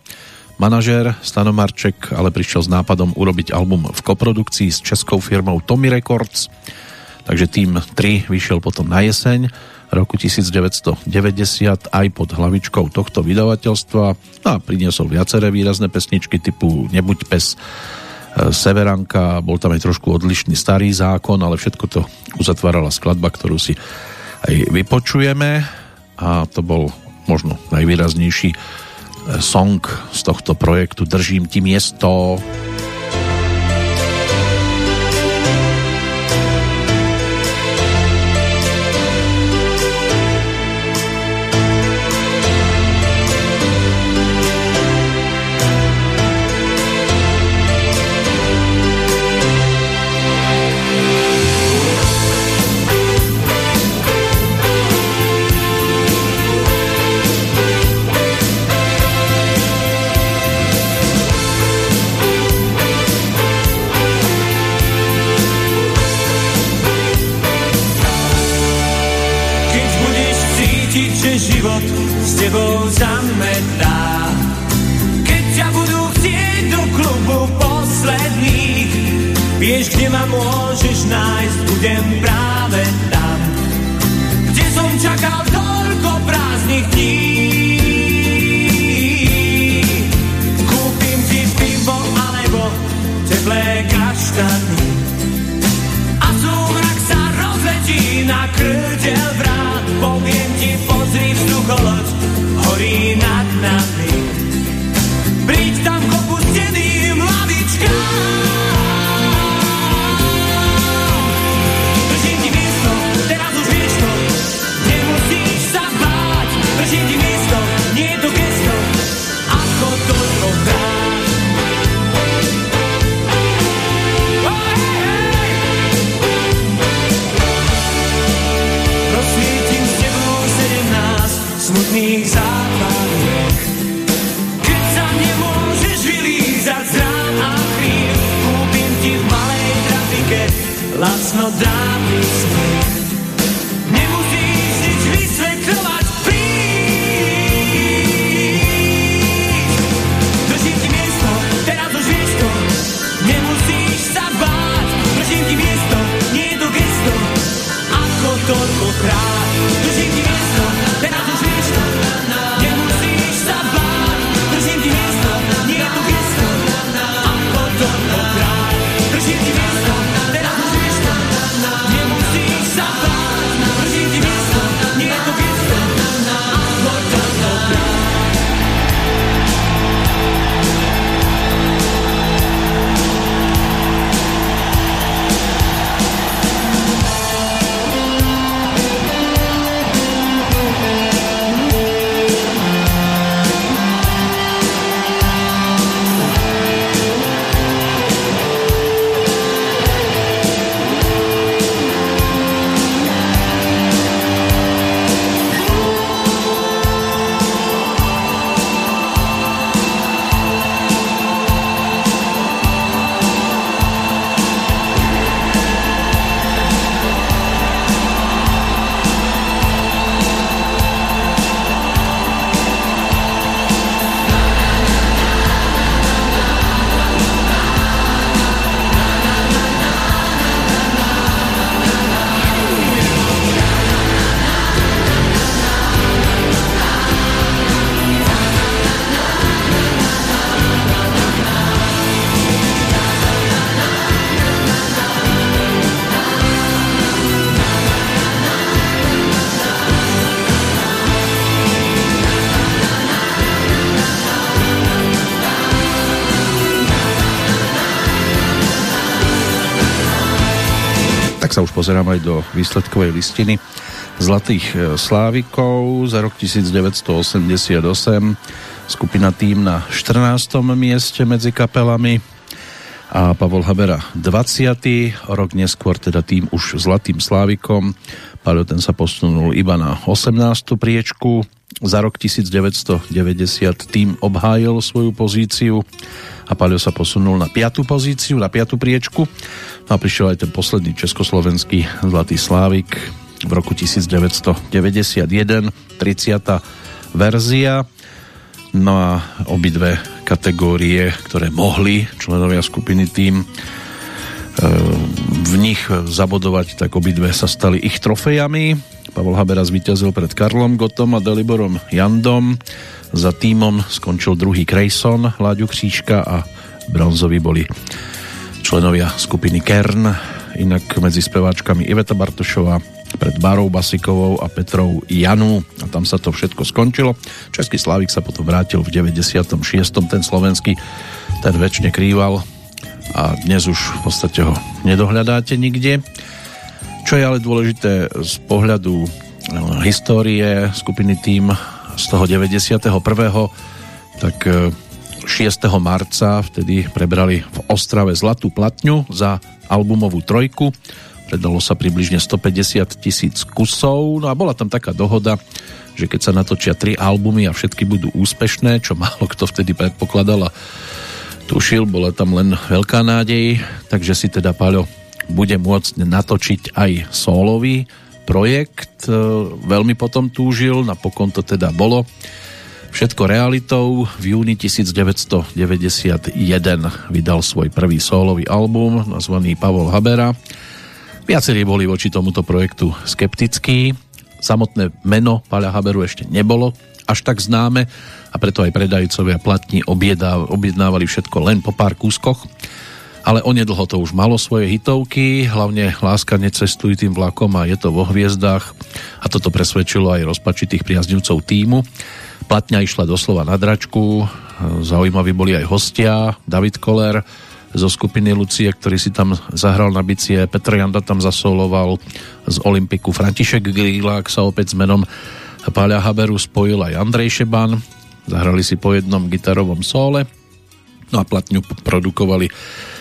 Manažér Stano Marček ale prišiel s nápadom urobiť album v koprodukcii s českou firmou Tommy Records, takže tým 3 vyšiel potom na jeseň roku 1990 aj pod hlavičkou tohto vydavateľstva a priniesol viaceré výrazné pesničky typu Nebuď pes, e, Severanka, bol tam aj trošku odlišný starý zákon, ale všetko to uzatvárala skladba, ktorú si aj vypočujeme a to bol možno najvýraznejší e, song z tohto projektu Držím ti miesto. Držím ti miesto toľkokrát sa už pozerám aj do výsledkovej listiny Zlatých e, Slávikov za rok 1988 skupina tým na 14. mieste medzi kapelami a Pavol Habera 20. rok neskôr teda tým už Zlatým Slávikom Paľo ten sa posunul iba na 18. priečku za rok 1990 tým obhájil svoju pozíciu a Paľo sa posunul na 5. pozíciu, na 5. priečku a prišiel aj ten posledný československý Zlatý Slávik v roku 1991, 30. verzia. No a obidve kategórie, ktoré mohli členovia skupiny tým e, v nich zabodovať, tak obidve sa stali ich trofejami. Pavol Habera zvíťazil pred Karlom Gotom a Deliborom Jandom. Za týmom skončil druhý Krejson, Láďu Křížka a bronzoví boli členovia skupiny Kern, inak medzi speváčkami Iveta Bartošová, pred Barou Basikovou a Petrou Janu a tam sa to všetko skončilo. Český Slavik sa potom vrátil v 96. ten slovenský ten väčšine krýval a dnes už v podstate ho nedohľadáte nikde. Čo je ale dôležité z pohľadu no, histórie skupiny tým z toho 91. tak 6. E, marca vtedy prebrali v Ostrave Zlatú platňu za albumovú trojku. Predalo sa približne 150 tisíc kusov, no a bola tam taká dohoda, že keď sa natočia tri albumy a všetky budú úspešné, čo málo kto vtedy predpokladal a tušil, bola tam len veľká nádej, takže si teda Paľo bude môcť natočiť aj solový projekt, e, veľmi potom túžil, napokon to teda bolo všetko realitou. V júni 1991 vydal svoj prvý solový album nazvaný Pavol Habera Viacerí boli voči tomuto projektu skeptickí. Samotné meno Paľa Haberu ešte nebolo až tak známe a preto aj predajcovia platní objednávali všetko len po pár kúskoch. Ale onedlho to už malo svoje hitovky, hlavne Láska necestuj tým vlakom a je to vo hviezdách a toto presvedčilo aj rozpačitých priaznivcov týmu. Platňa išla doslova na dračku, zaujímaví boli aj hostia, David Koller, zo skupiny Lucie, ktorý si tam zahral na bicie. Petr Janda tam zasoloval z Olympiku. František Grilák sa opäť s menom Páľa Haberu spojil aj Andrej Šeban. Zahrali si po jednom gitarovom sóle. No a platňu produkovali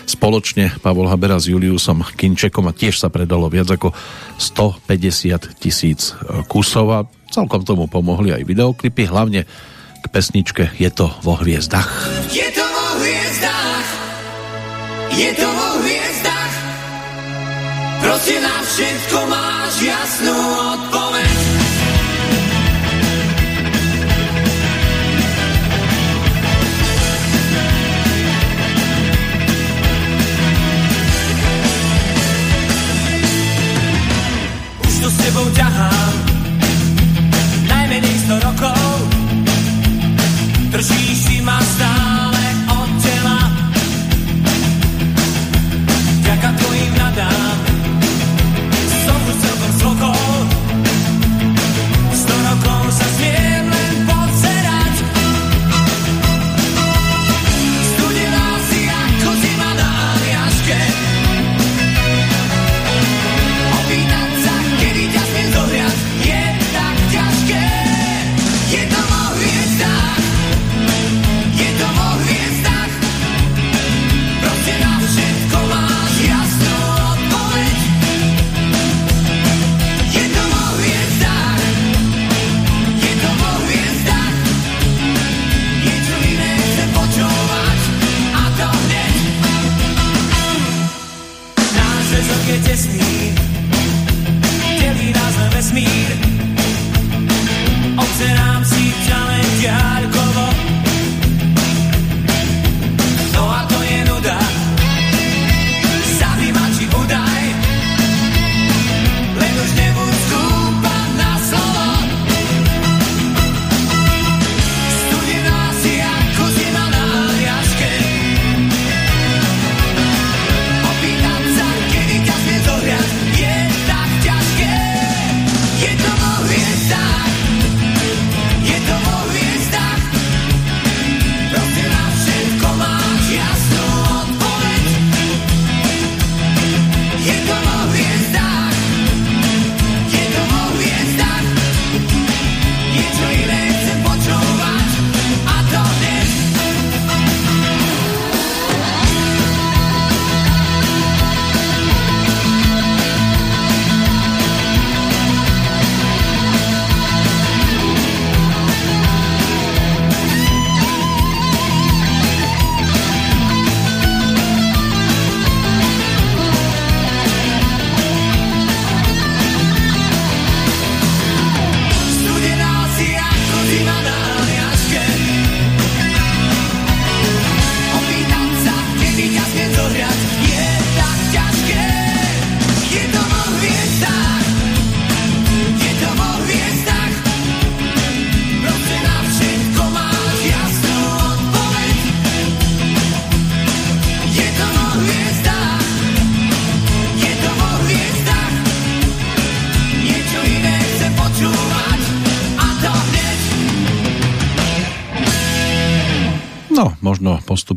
spoločne Pavol Habera s Juliusom Kinčekom a tiež sa predalo viac ako 150 tisíc kusov a celkom tomu pomohli aj videoklipy, hlavne k pesničke Je to vo hviezdach. Je to vo hviezdach je to vo hviezdach. Prosím na všetko máš jasnú odpoveď. Už to s tebou ťahám najmenej 100 rokov.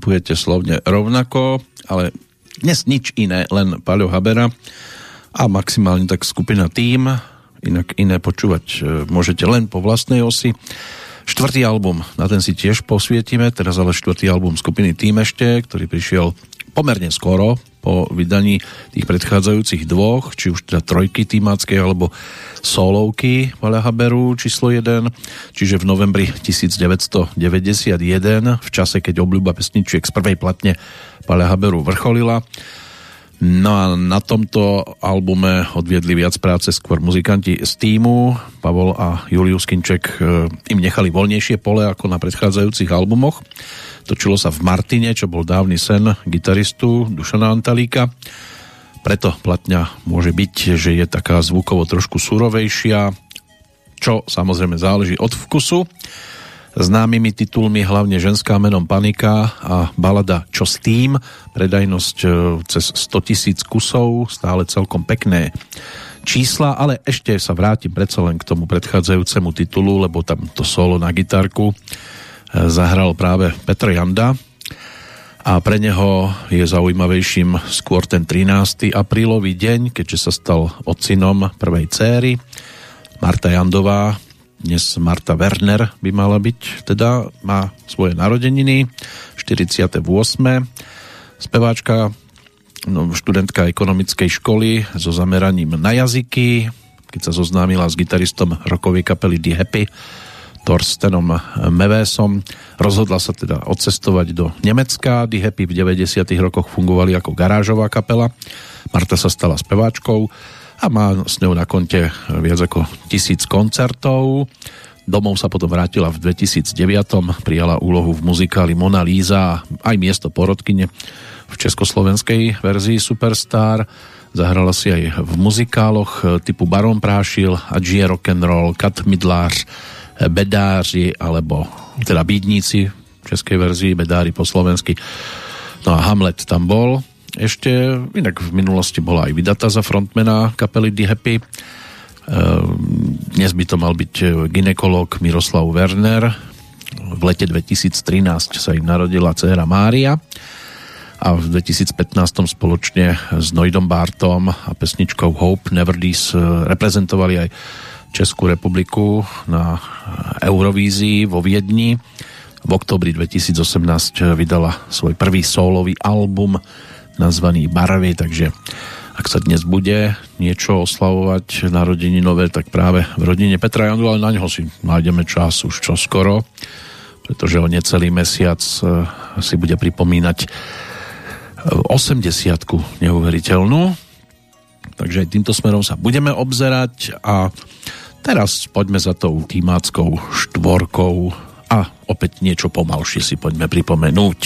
Možno postupujete slovne rovnako, ale dnes nič iné, len Paľo Habera a maximálne tak skupina Tým, inak iné počúvať e, môžete len po vlastnej osi. Štvrtý album, na ten si tiež posvietime, teraz ale štvrtý album skupiny Tým ešte, ktorý prišiel pomerne skoro po vydaní tých predchádzajúcich dvoch, či už teda trojky týmackej alebo solovky Vaля Haberu číslo 1, čiže v novembri 1991 v čase, keď obľúba pesničiek z prvej platne Valia Haberu vrcholila. No a na tomto albume odviedli viac práce skôr muzikanti z týmu. Pavol a Julius Kinček e, im nechali voľnejšie pole ako na predchádzajúcich albumoch. Točilo sa v Martine, čo bol dávny sen gitaristu Dušana Antalíka. Preto platňa môže byť, že je taká zvukovo trošku surovejšia, čo samozrejme záleží od vkusu. Známymi titulmi hlavne Ženská menom Panika a balada Čo s tým? Predajnosť e, cez 100 tisíc kusov, stále celkom pekné čísla, ale ešte sa vrátim predsa len k tomu predchádzajúcemu titulu, lebo tam to solo na gitarku e, zahral práve Petr Janda a pre neho je zaujímavejším skôr ten 13. aprílový deň, keďže sa stal ocinom prvej céry. Marta Jandová dnes Marta Werner by mala byť, teda má svoje narodeniny, 48. Speváčka, no, študentka ekonomickej školy so zameraním na jazyky, keď sa zoznámila s gitaristom rokovej kapely The Happy, Torstenom Mevesom. Rozhodla sa teda odcestovať do Nemecka. The Happy v 90. rokoch fungovali ako garážová kapela. Marta sa stala speváčkou a má s ňou na konte viac ako tisíc koncertov. Domov sa potom vrátila v 2009. Prijala úlohu v muzikáli Mona Lisa aj miesto porodkyne v československej verzii Superstar. Zahrala si aj v muzikáloch typu Baron Prášil, Adžie Rock'n'Roll, Kat Midlář, Bedáři alebo teda Bídníci v českej verzii, Bedári po slovensky. No a Hamlet tam bol ešte, inak v minulosti bola aj vydatá za frontmana kapely The Happy. Ehm, dnes by to mal byť e, ginekolog Miroslav Werner. V lete 2013 sa im narodila dcéra Mária a v 2015 spoločne s Noidom Bartom a pesničkou Hope Never This e, reprezentovali aj Českú republiku na Eurovízii vo Viedni. V oktobri 2018 vydala svoj prvý solový album nazvaný Barvy, takže ak sa dnes bude niečo oslavovať narodeninové, tak práve v rodine Petra Jandu, ale na ňo si nájdeme čas už čo skoro, pretože o necelý mesiac e, si bude pripomínať 80 e, neuveriteľnú. Takže týmto smerom sa budeme obzerať a teraz poďme za tou týmáckou štvorkou a opäť niečo pomalšie si poďme pripomenúť.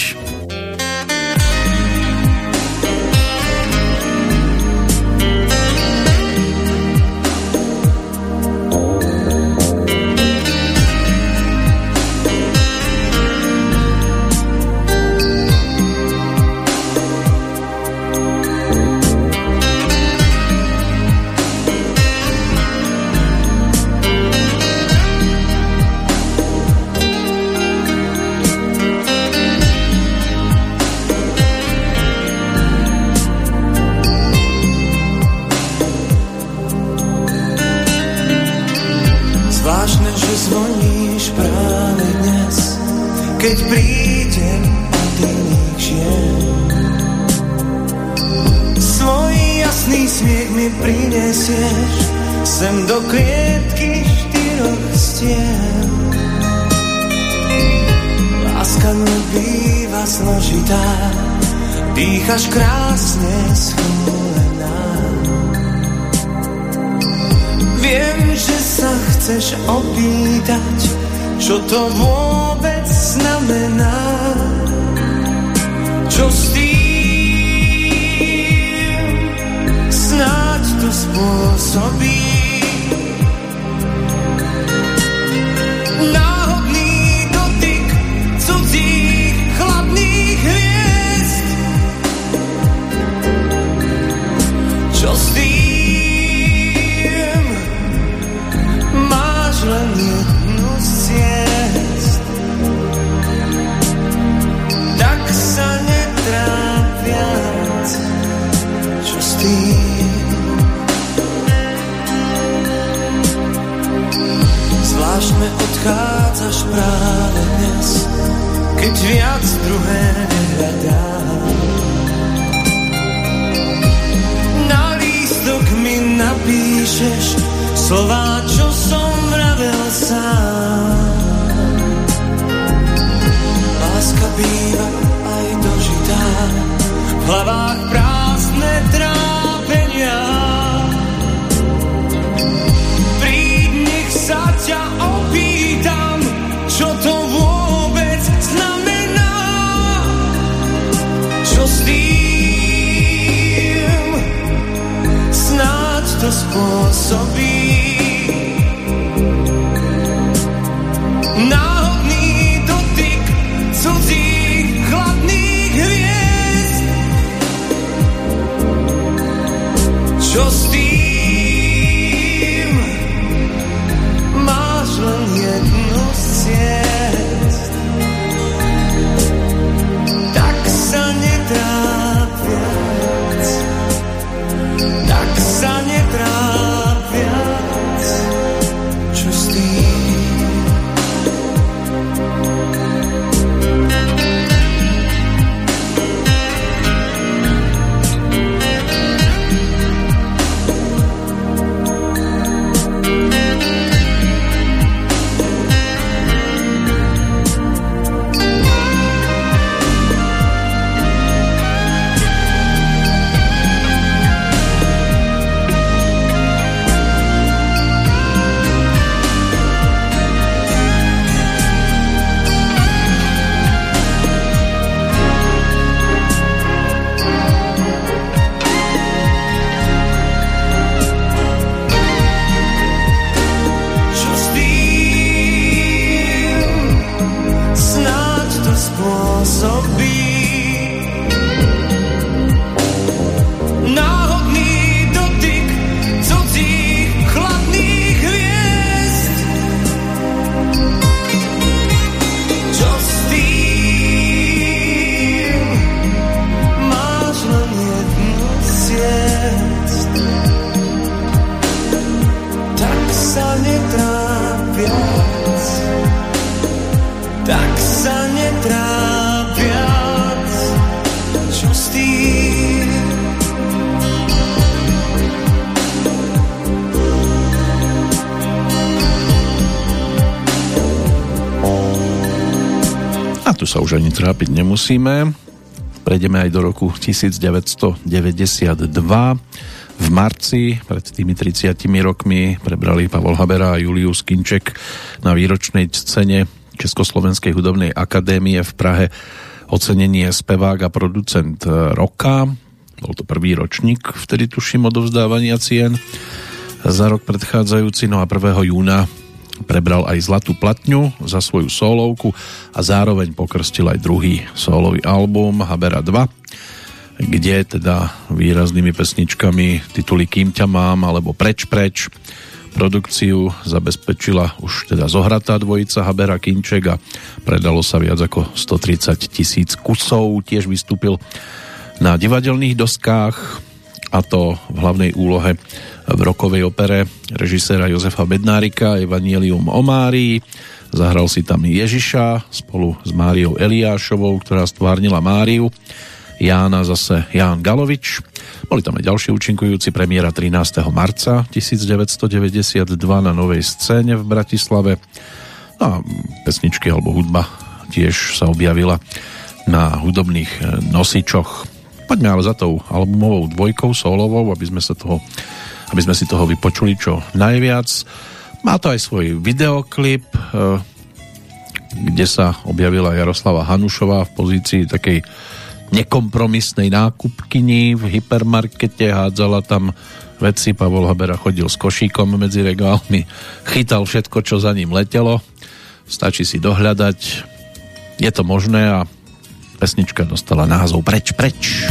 Nemusíme. Prejdeme aj do roku 1992. V marci, pred tými 30 rokmi, prebrali Pavol Habera a Julius Kinček na výročnej scéne Československej hudobnej akadémie v Prahe ocenenie spevák a producent roka. Bol to prvý ročník, vtedy tuším odovzdávania cien za rok predchádzajúci, no a 1. júna prebral aj Zlatú platňu za svoju solovku a zároveň pokrstil aj druhý solový album Habera 2, kde teda výraznými pesničkami tituly Kým ťa mám alebo Preč preč produkciu zabezpečila už teda zohratá dvojica Habera Kinček a predalo sa viac ako 130 tisíc kusov. Tiež vystúpil na divadelných doskách a to v hlavnej úlohe v rokovej opere režiséra Jozefa Bednárika Evangelium o Márii. Zahral si tam Ježiša spolu s Máriou Eliášovou, ktorá stvárnila Máriu. Jána zase Ján Galovič. Boli tam aj ďalší účinkujúci premiéra 13. marca 1992 na novej scéne v Bratislave. A pesničky alebo hudba tiež sa objavila na hudobných nosičoch. Poďme ale za tou albumovou dvojkou solovou, aby sme sa toho aby sme si toho vypočuli čo najviac. Má to aj svoj videoklip, kde sa objavila Jaroslava Hanušová v pozícii takej nekompromisnej nákupkyni v hypermarkete, hádzala tam veci, Pavol Habera chodil s košíkom medzi regálmi, chytal všetko, čo za ním letelo, stačí si dohľadať, je to možné a pesnička dostala názov Preč, preč.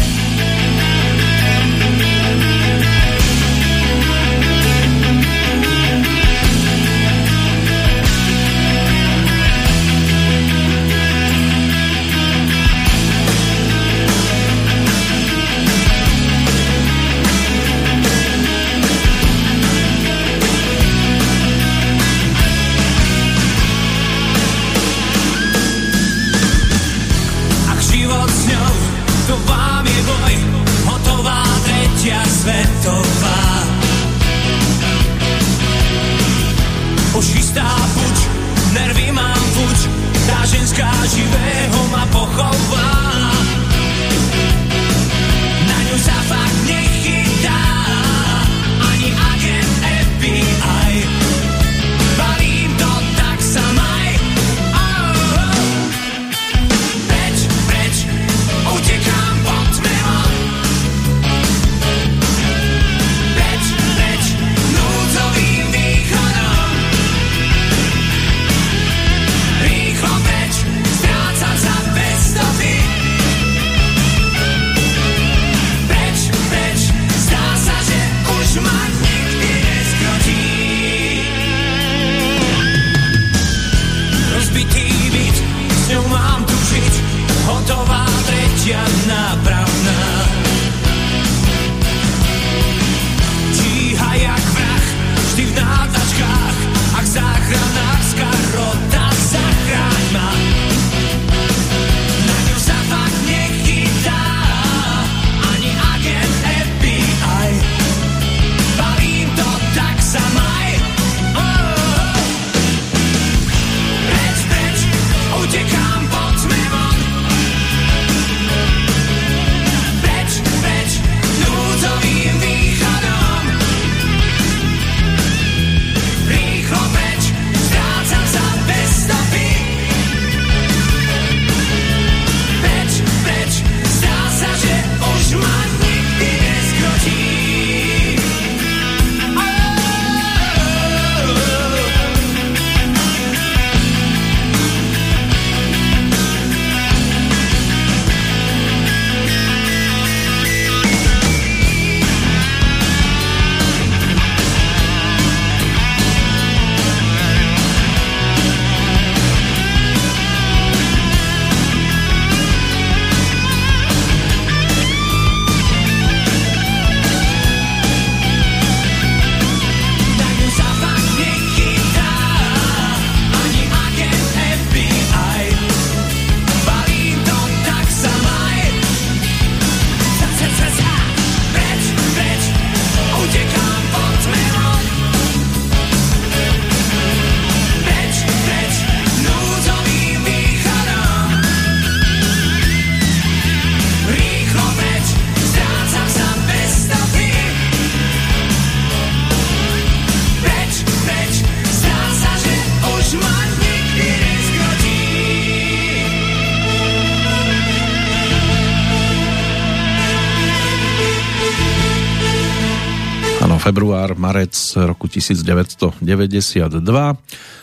Február, marec roku 1992.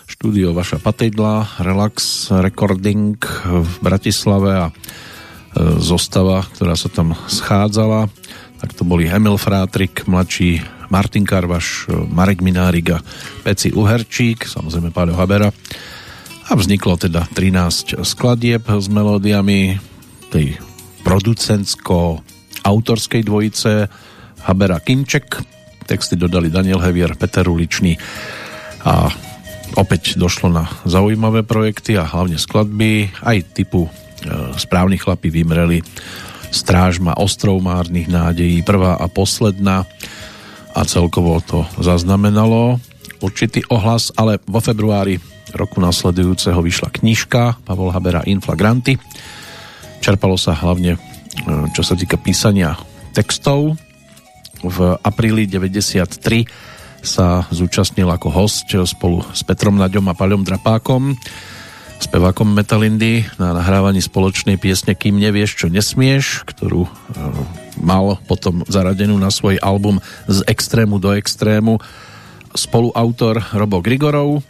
Štúdio Vaša Patejdla, Relax Recording v Bratislave a e, zostava, ktorá sa tam schádzala. Tak to boli Emil Frátrik, mladší Martin Karvaš, Marek Minárik a Peci Uherčík, samozrejme Páľo Habera. A vzniklo teda 13 skladieb s melódiami tej producentsko-autorskej dvojice Habera Kimček. Texty dodali Daniel Hevier, Peter Uličný a opäť došlo na zaujímavé projekty a hlavne skladby aj typu e, Správni chlapi vymreli Strážma ostrov márnych nádejí prvá a posledná a celkovo to zaznamenalo určitý ohlas, ale vo februári roku nasledujúceho vyšla knižka Pavol Habera Inflagranty. Čerpalo sa hlavne, e, čo sa týka písania textov. V apríli 93 sa zúčastnil ako host spolu s Petrom Naďom a Paľom Drapákom spevákom Metalindy na nahrávaní spoločnej piesne Kým nevieš, čo nesmieš, ktorú e, mal potom zaradenú na svoj album Z extrému do extrému. Spoluautor Robo Grigorov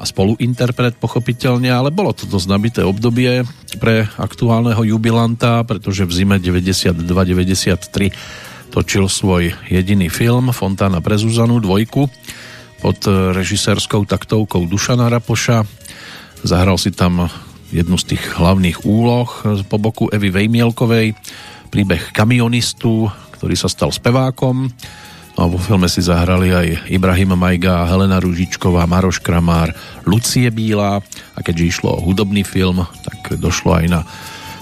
a spoluinterpret pochopiteľne, ale bolo to dosť nabité obdobie pre aktuálneho jubilanta, pretože v zime 92-93 točil svoj jediný film Fontána pre Zuzanu dvojku pod režisérskou taktovkou Dušana Rapoša. Zahral si tam jednu z tých hlavných úloh po boku Evy Vejmielkovej, príbeh kamionistu, ktorý sa stal spevákom. No a vo filme si zahrali aj Ibrahim Majga, Helena Ružičková, Maroš Kramár, Lucie Bílá a keďže išlo o hudobný film, tak došlo aj na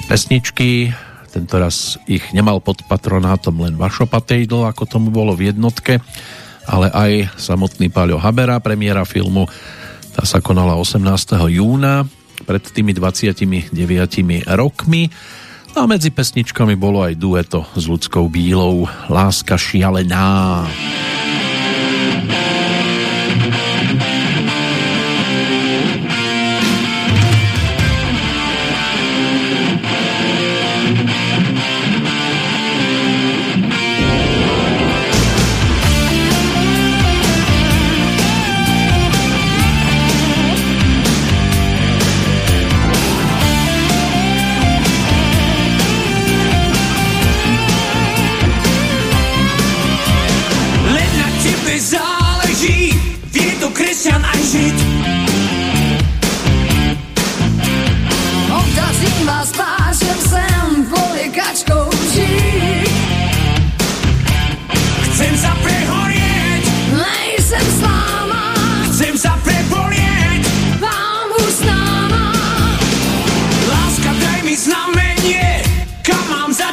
pesničky. Tentoraz ich nemal pod patronátom len Vašo Patejdl, ako tomu bolo v jednotke, ale aj samotný Páľo Habera, premiéra filmu, tá sa konala 18. júna pred tými 29 rokmi. No a medzi pesničkami bolo aj dueto s ľudskou bílou Láska šialená. Láska šialená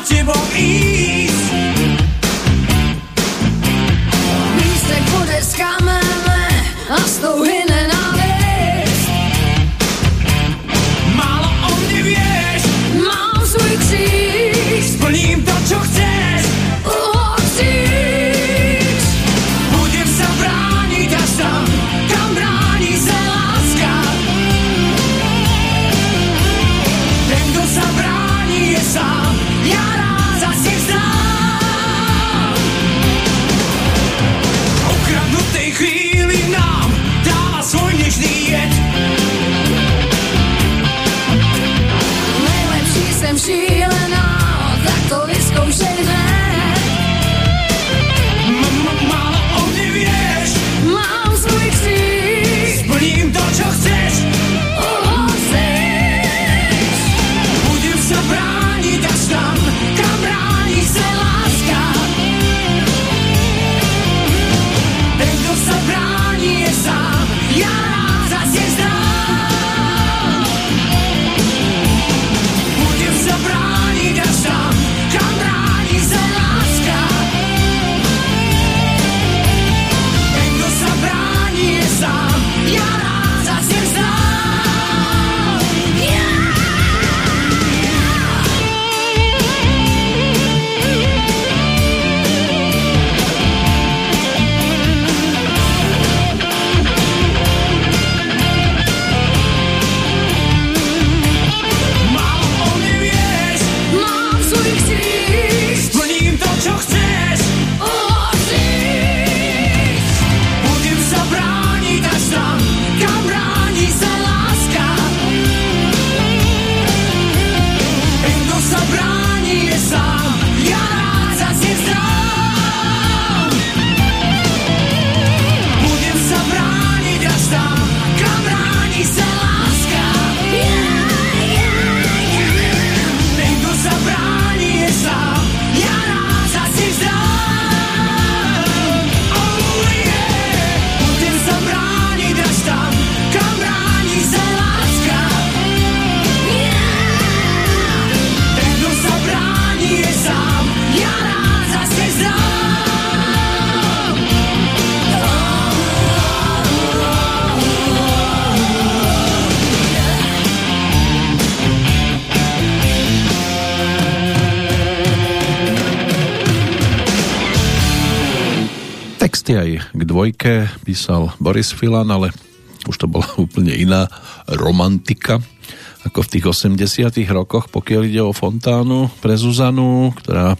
接风一 dvojke písal Boris Filan, ale už to bola úplne iná romantika ako v tých 80 rokoch, pokiaľ ide o Fontánu pre Zuzanu, ktorá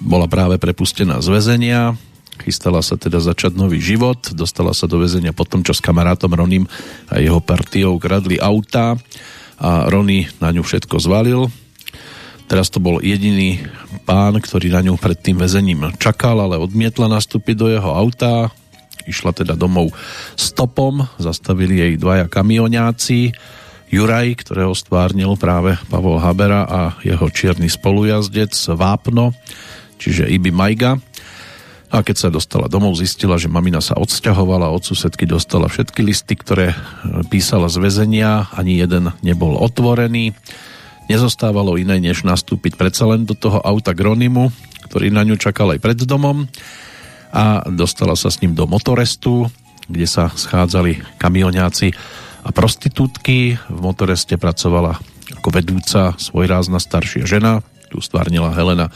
bola práve prepustená z väzenia, chystala sa teda začať nový život, dostala sa do väzenia potom, čo s kamarátom Ronim a jeho partiou kradli auta a Rony na ňu všetko zvalil. Teraz to bol jediný pán, ktorý na ňu pred tým väzením čakal, ale odmietla nastúpiť do jeho auta, Išla teda domov stopom, zastavili jej dvaja kamionáci, Juraj, ktorého stvárnil práve Pavol Habera a jeho čierny spolujazdec Vápno, čiže Ibi Majga. A keď sa dostala domov, zistila, že mamina sa odsťahovala, od susedky dostala všetky listy, ktoré písala z väzenia, ani jeden nebol otvorený. Nezostávalo iné, než nastúpiť predsa len do toho auta Gronimu, ktorý na ňu čakal aj pred domom a dostala sa s ním do motorestu, kde sa schádzali kamionáci a prostitútky. V motoreste pracovala ako vedúca svojrázna staršia žena, tu stvárnila Helena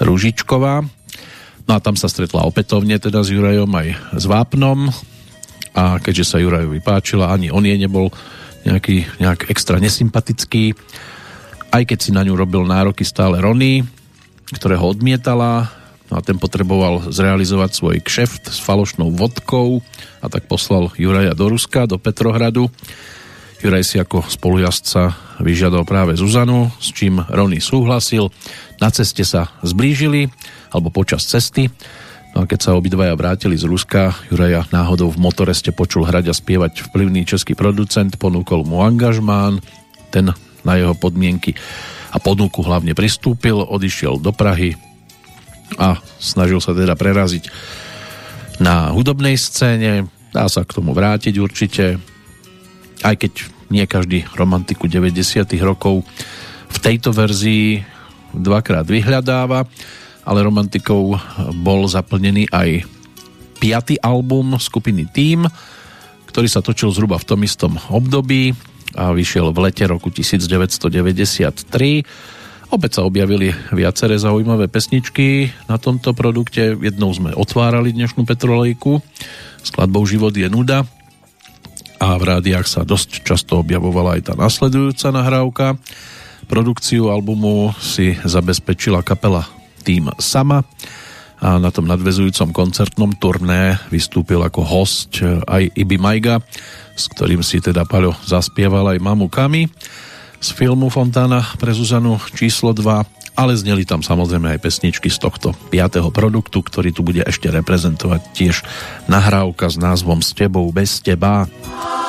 Ružičková. No a tam sa stretla opätovne teda s Jurajom aj s Vápnom a keďže sa Jurajovi páčila, ani on jej nebol nejaký, nejak extra nesympatický, aj keď si na ňu robil nároky stále Rony, ktorého odmietala, no a ten potreboval zrealizovať svoj kšeft s falošnou vodkou a tak poslal Juraja do Ruska, do Petrohradu. Juraj si ako spolujazca vyžiadal práve Zuzanu, s čím Rony súhlasil. Na ceste sa zblížili, alebo počas cesty. No a keď sa obidvaja vrátili z Ruska, Juraja náhodou v motoreste počul hrať a spievať vplyvný český producent, ponúkol mu angažmán, ten na jeho podmienky a ponuku hlavne pristúpil, odišiel do Prahy a snažil sa teda preraziť na hudobnej scéne. Dá sa k tomu vrátiť určite, aj keď nie každý romantiku 90 rokov v tejto verzii dvakrát vyhľadáva, ale romantikou bol zaplnený aj piatý album skupiny Team, ktorý sa točil zhruba v tom istom období a vyšiel v lete roku 1993. Opäť sa objavili viaceré zaujímavé pesničky na tomto produkte. Jednou sme otvárali dnešnú Petrolejku skladbou Život je nuda a v rádiách sa dosť často objavovala aj tá nasledujúca nahrávka. Produkciu albumu si zabezpečila kapela Tým Sama a na tom nadvezujúcom koncertnom turné vystúpil ako host aj Ibi Majga s ktorým si teda Paľo zaspieval aj Mamu Kami z filmu Fontána pre Zuzanu číslo 2, ale zneli tam samozrejme aj pesničky z tohto 5. produktu, ktorý tu bude ešte reprezentovať tiež nahrávka s názvom S tebou bez teba. nami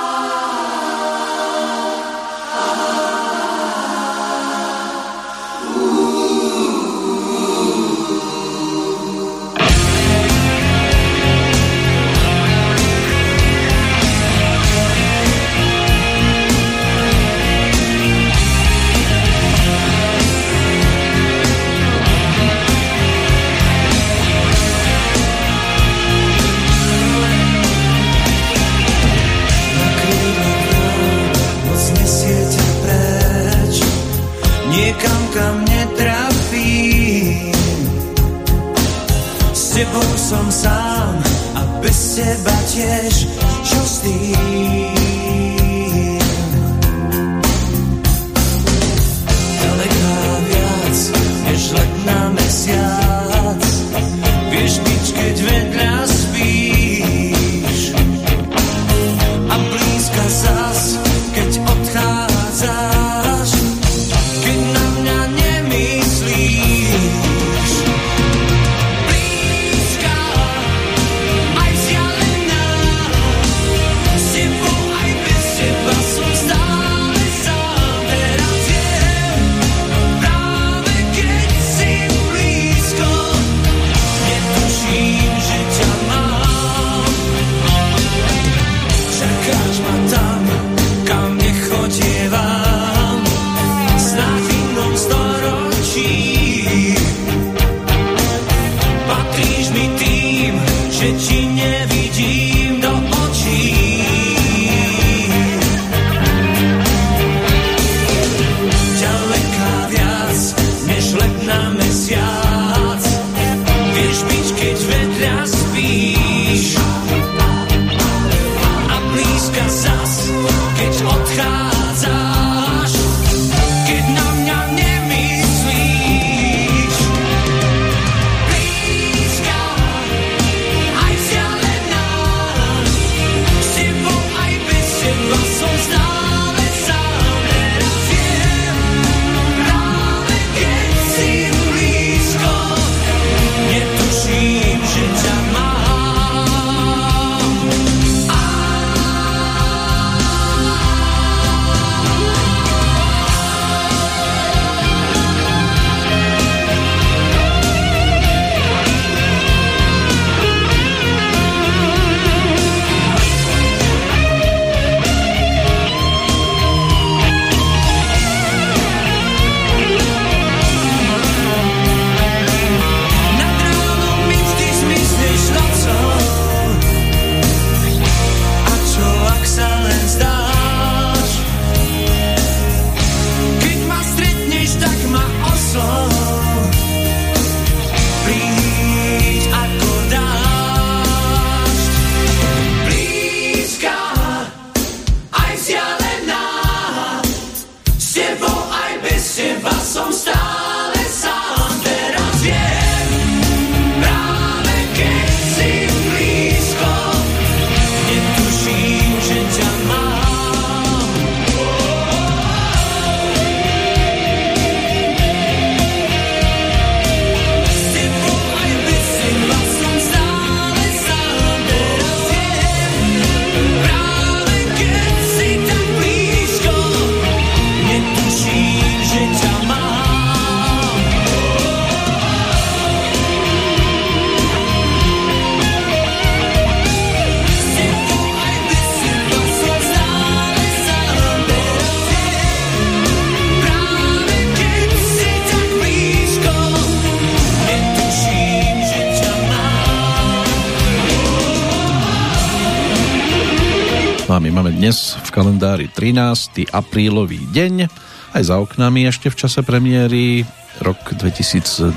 kalendári 13. aprílový deň, aj za oknami ešte v čase premiéry rok 2022,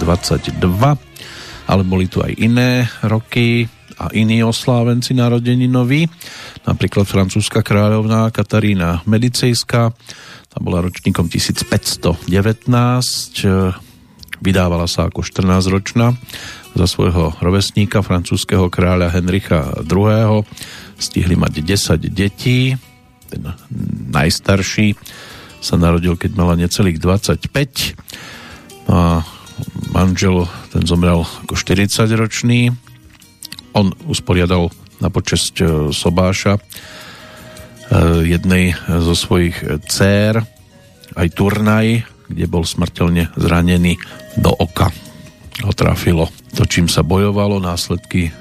ale boli tu aj iné roky a iní oslávenci noví, napríklad francúzska kráľovná Katarína Medicejská, tá bola ročníkom 1519, vydávala sa ako 14-ročná za svojho rovesníka, francúzského kráľa Henricha II stihli mať 10 detí. Ten najstarší sa narodil, keď mala necelých 25. A manžel, ten zomrel ako 40-ročný. On usporiadal na počesť e, Sobáša e, jednej zo svojich dcér aj turnaj, kde bol smrteľne zranený do oka. Ho trafilo to, čím sa bojovalo, následky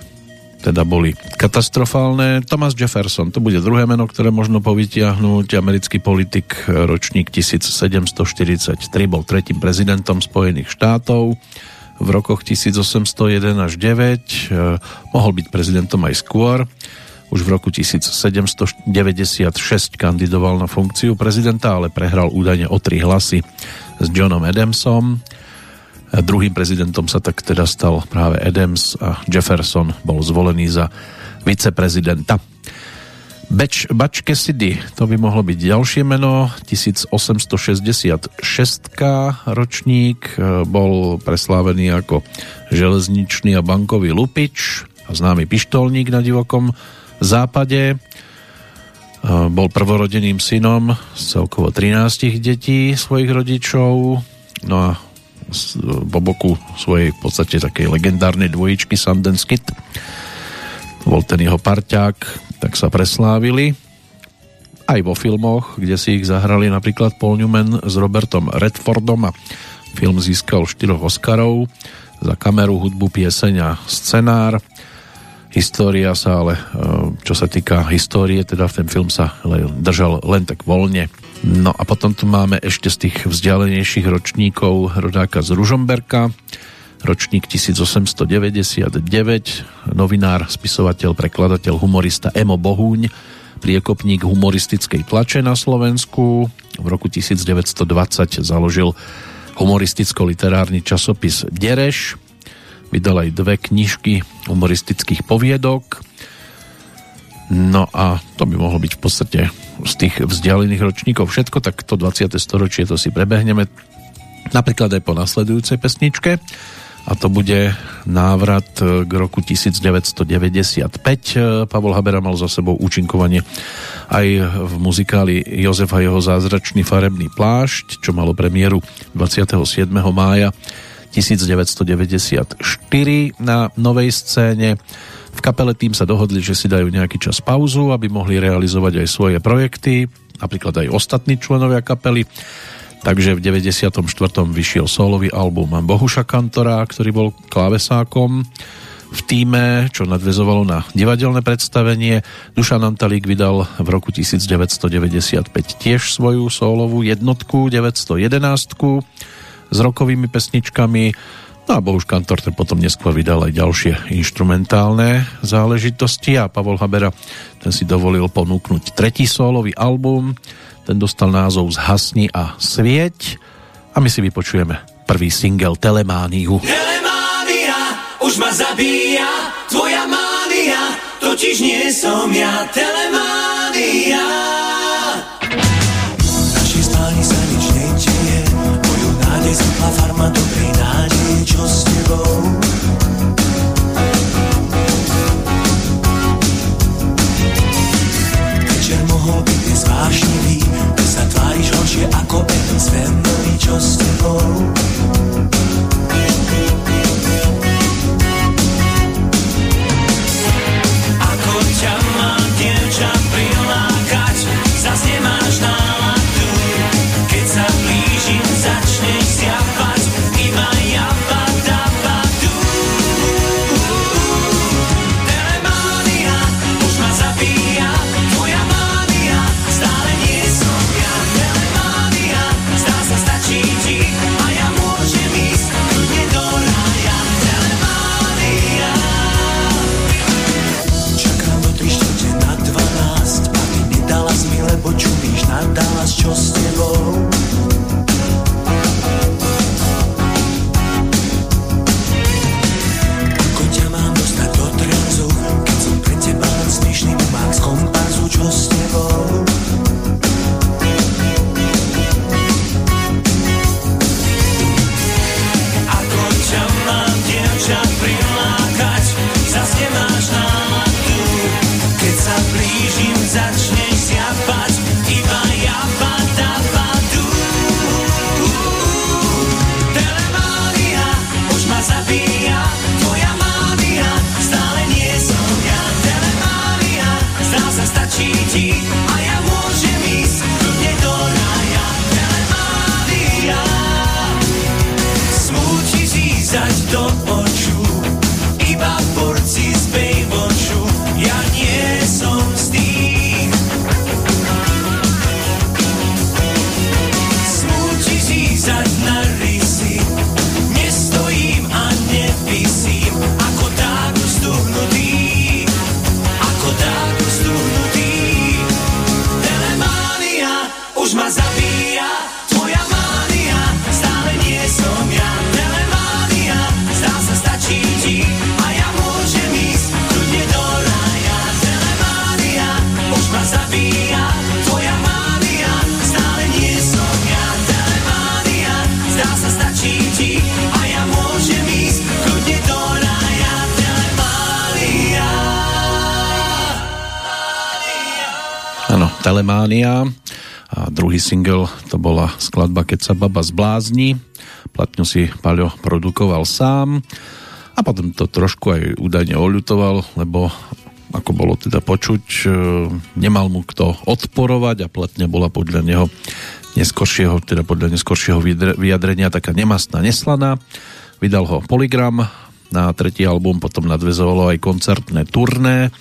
teda boli katastrofálne. Thomas Jefferson, to bude druhé meno, ktoré možno povytiahnuť. Americký politik, ročník 1743, bol tretím prezidentom Spojených štátov v rokoch 1801 až 9. Eh, mohol byť prezidentom aj skôr. Už v roku 1796 kandidoval na funkciu prezidenta, ale prehral údajne o tri hlasy s Johnom Adamsom. Druhým prezidentom sa tak teda stal práve Adams a Jefferson bol zvolený za viceprezidenta. Beč, Bač Cassidy, to by mohlo byť ďalšie meno, 1866 ročník, e, bol preslávený ako železničný a bankový lupič a známy pištolník na divokom západe. E, bol prvorodeným synom z celkovo 13 detí svojich rodičov, no a po boku svojej v podstate takej legendárnej dvojičky Sundance Kid. Bol ten jeho parťák, tak sa preslávili aj vo filmoch, kde si ich zahrali napríklad Paul Newman s Robertom Redfordom a film získal 4 Oscarov za kameru, hudbu, pieseň a scenár. História sa ale, e, čo sa týka histórie, teda v ten film sa držal len tak voľne No a potom tu máme ešte z tých vzdialenejších ročníkov rodáka z Ružomberka, ročník 1899, novinár, spisovateľ, prekladateľ, humorista Emo Bohúň, priekopník humoristickej tlače na Slovensku. V roku 1920 založil humoristicko-literárny časopis Dereš, vydal aj dve knižky humoristických poviedok. No a to by mohlo byť v podstate z tých vzdialených ročníkov všetko, tak to 20. storočie to si prebehneme napríklad aj po nasledujúcej pesničke a to bude návrat k roku 1995. Pavol Habera mal za sebou účinkovanie aj v muzikáli Jozef jeho zázračný farebný plášť, čo malo premiéru 27. mája 1994 na novej scéne kapele tým sa dohodli, že si dajú nejaký čas pauzu, aby mohli realizovať aj svoje projekty, napríklad aj ostatní členovia kapely. Takže v 94. vyšiel solový album Bohuša Kantora, ktorý bol klávesákom v týme, čo nadvezovalo na divadelné predstavenie. Dušan Antalík vydal v roku 1995 tiež svoju solovú jednotku 911 s rokovými pesničkami No a Bohuš Kantor ten potom neskôr vydal aj ďalšie instrumentálne záležitosti a Pavol Habera ten si dovolil ponúknuť tretí solový album. Ten dostal názov Zhasni a svieť a my si vypočujeme prvý single Telemániu. Telemánia už ma zabíja, tvoja mánia, totiž nie som ja. Telemánia. V našej spálni sa nič nedeje, moju nádej farma dobrej horšie ako Eden Sven, čo s tebou. Telemánia a druhý single to bola skladba Keď sa baba zblázni. Platňu si Paľo produkoval sám a potom to trošku aj údajne oľutoval, lebo ako bolo teda počuť, e, nemal mu kto odporovať a platňa bola podľa neho neskoršieho, teda podľa neskoršieho vyjadrenia taká nemastná, neslaná. Vydal ho Polygram, na tretí album potom nadvezovalo aj koncertné turné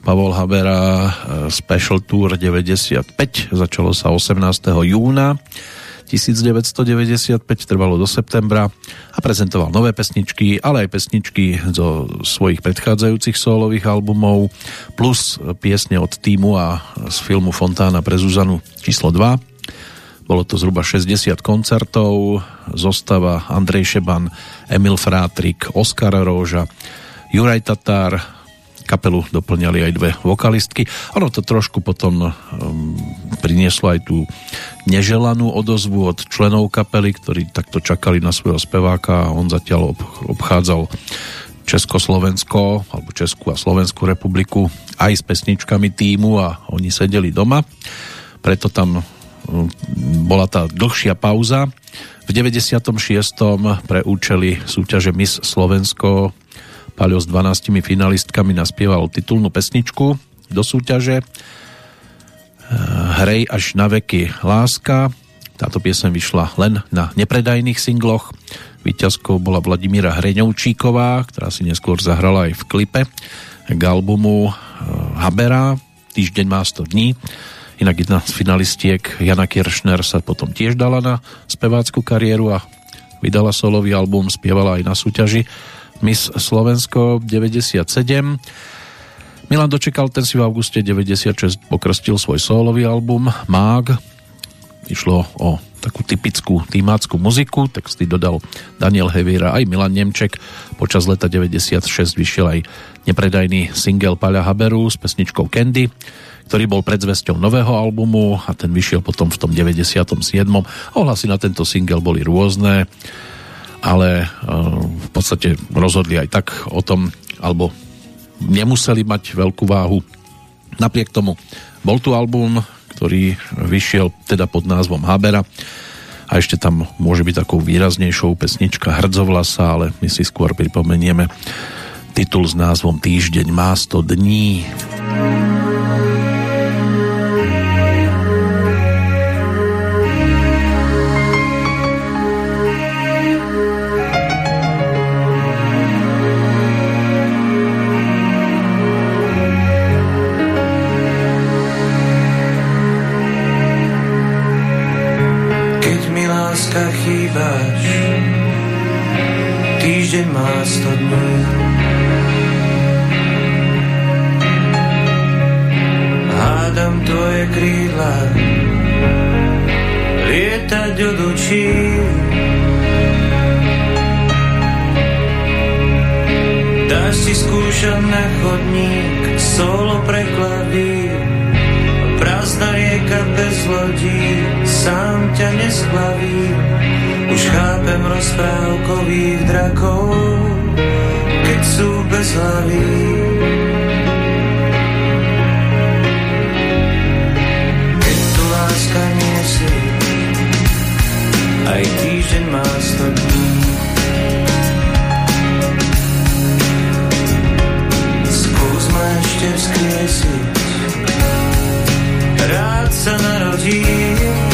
Pavol Habera e, Special Tour 95 začalo sa 18. júna 1995 trvalo do septembra a prezentoval nové pesničky, ale aj pesničky zo svojich predchádzajúcich solových albumov plus piesne od týmu a z filmu Fontána pre Zuzanu číslo 2. Bolo to zhruba 60 koncertov, zostava Andrej Šeban, Emil Frátrik, Oskar Róža, Juraj Tatár, kapelu doplňali aj dve vokalistky. Ono to trošku potom um, prinieslo aj tú neželanú odozvu od členov kapely, ktorí takto čakali na svojho speváka a on zatiaľ obchádzal Československo alebo Českú a Slovenskú republiku aj s pesničkami týmu a oni sedeli doma. Preto tam um, bola tá dlhšia pauza. V 96. pre účely súťaže Miss Slovensko Paľo s 12 finalistkami naspieval titulnú pesničku do súťaže eh, Hrej až na veky láska. Táto piesen vyšla len na nepredajných singloch. Výťazkou bola Vladimíra Hreňovčíková, ktorá si neskôr zahrala aj v klipe k albumu eh, Habera. Týždeň má 100 dní. Inak jedna z finalistiek, Jana Kiršner, sa potom tiež dala na spevácku kariéru a vydala solový album, spievala aj na súťaži Miss Slovensko 97. Milan dočekal, ten si v auguste 96 pokrstil svoj solový album Mág. Išlo o takú typickú týmácku muziku, texty dodal Daniel Heviera aj Milan Nemček. Počas leta 96 vyšiel aj nepredajný single Paľa Haberu s pesničkou Candy, ktorý bol predzvesťou nového albumu a ten vyšiel potom v tom 97. Ohlasy na tento single boli rôzne ale eh, v podstate rozhodli aj tak o tom, alebo nemuseli mať veľkú váhu. Napriek tomu bol tu album, ktorý vyšiel teda pod názvom Habera a ešte tam môže byť takou výraznejšou pesnička Hrdzovlasa, ale my si skôr pripomenieme titul s názvom Týždeň má 100 dní. týždeň má 100 dní. Hádam tvoje krídla lietať od očí. Dáš si skúšať na chodník, solo preklady, prázdna rieka bez lodí, sám ťa nesplaví. Už chápem rozprávkových drakov, keď sú bez hlavy. Keď tu láska nie si, aj týždeň má sto dní. Skús ma ešte vzkriesiť, rád sa narodím.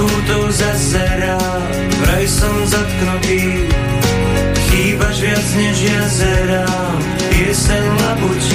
kútov zazerá, vraj som zatknutý, chýbaš viac než jazera, pieseň labučí.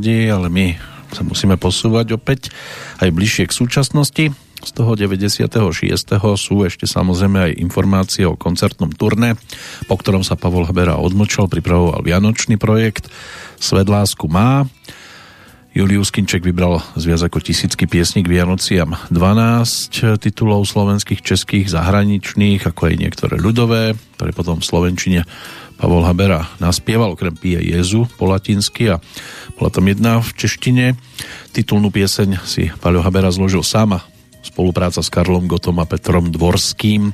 Nechodí, ale my sa musíme posúvať opäť aj bližšie k súčasnosti. Z toho 96. sú ešte samozrejme aj informácie o koncertnom turné, po ktorom sa Pavol Habera odmočal, pripravoval Vianočný projekt Svet lásku má. Julius Kinček vybral z viac ako tisícky piesní k Vianociam 12 titulov slovenských, českých, zahraničných, ako aj niektoré ľudové, ktoré potom v Slovenčine Pavol Habera naspieval, okrem Pie Jezu po latinsky a bola tam jedna v češtine. Titulnú pieseň si Paľo Habera zložil sama. Spolupráca s Karlom Gotom a Petrom Dvorským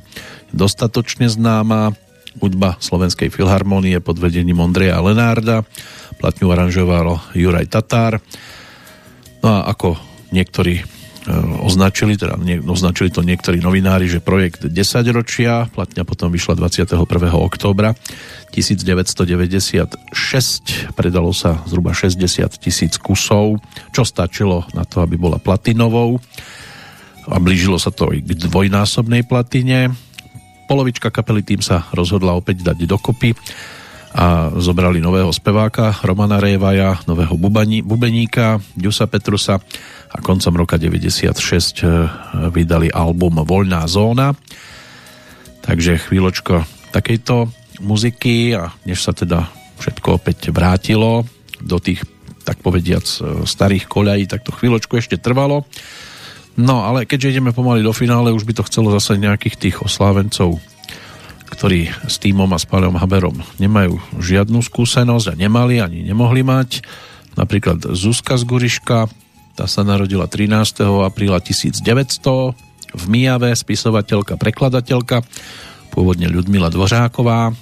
dostatočne známa. Hudba Slovenskej filharmonie pod vedením Ondreja Lenárda Platňu aranžoval Juraj Tatár. No a ako niektorí označili, teda nie, označili to niektorí novinári, že projekt 10 ročia, platňa potom vyšla 21. októbra 1996, predalo sa zhruba 60 tisíc kusov, čo stačilo na to, aby bola platinovou a blížilo sa to i k dvojnásobnej platine. Polovička kapely tým sa rozhodla opäť dať dokopy a zobrali nového speváka Romana Révaja, nového bubani, bubeníka Ďusa Petrusa a koncom roka 96 e, vydali album Voľná zóna. Takže chvíľočko takejto muziky a než sa teda všetko opäť vrátilo do tých, tak povediac, e, starých koľají, tak to chvíľočku ešte trvalo. No, ale keďže ideme pomaly do finále, už by to chcelo zase nejakých tých oslávencov ktorí s týmom a s Páľom Haberom nemajú žiadnu skúsenosť a nemali ani nemohli mať. Napríklad Zuzka z Guriška, tá sa narodila 13. apríla 1900 v Mijave, spisovateľka, prekladateľka, pôvodne Ľudmila Dvořáková.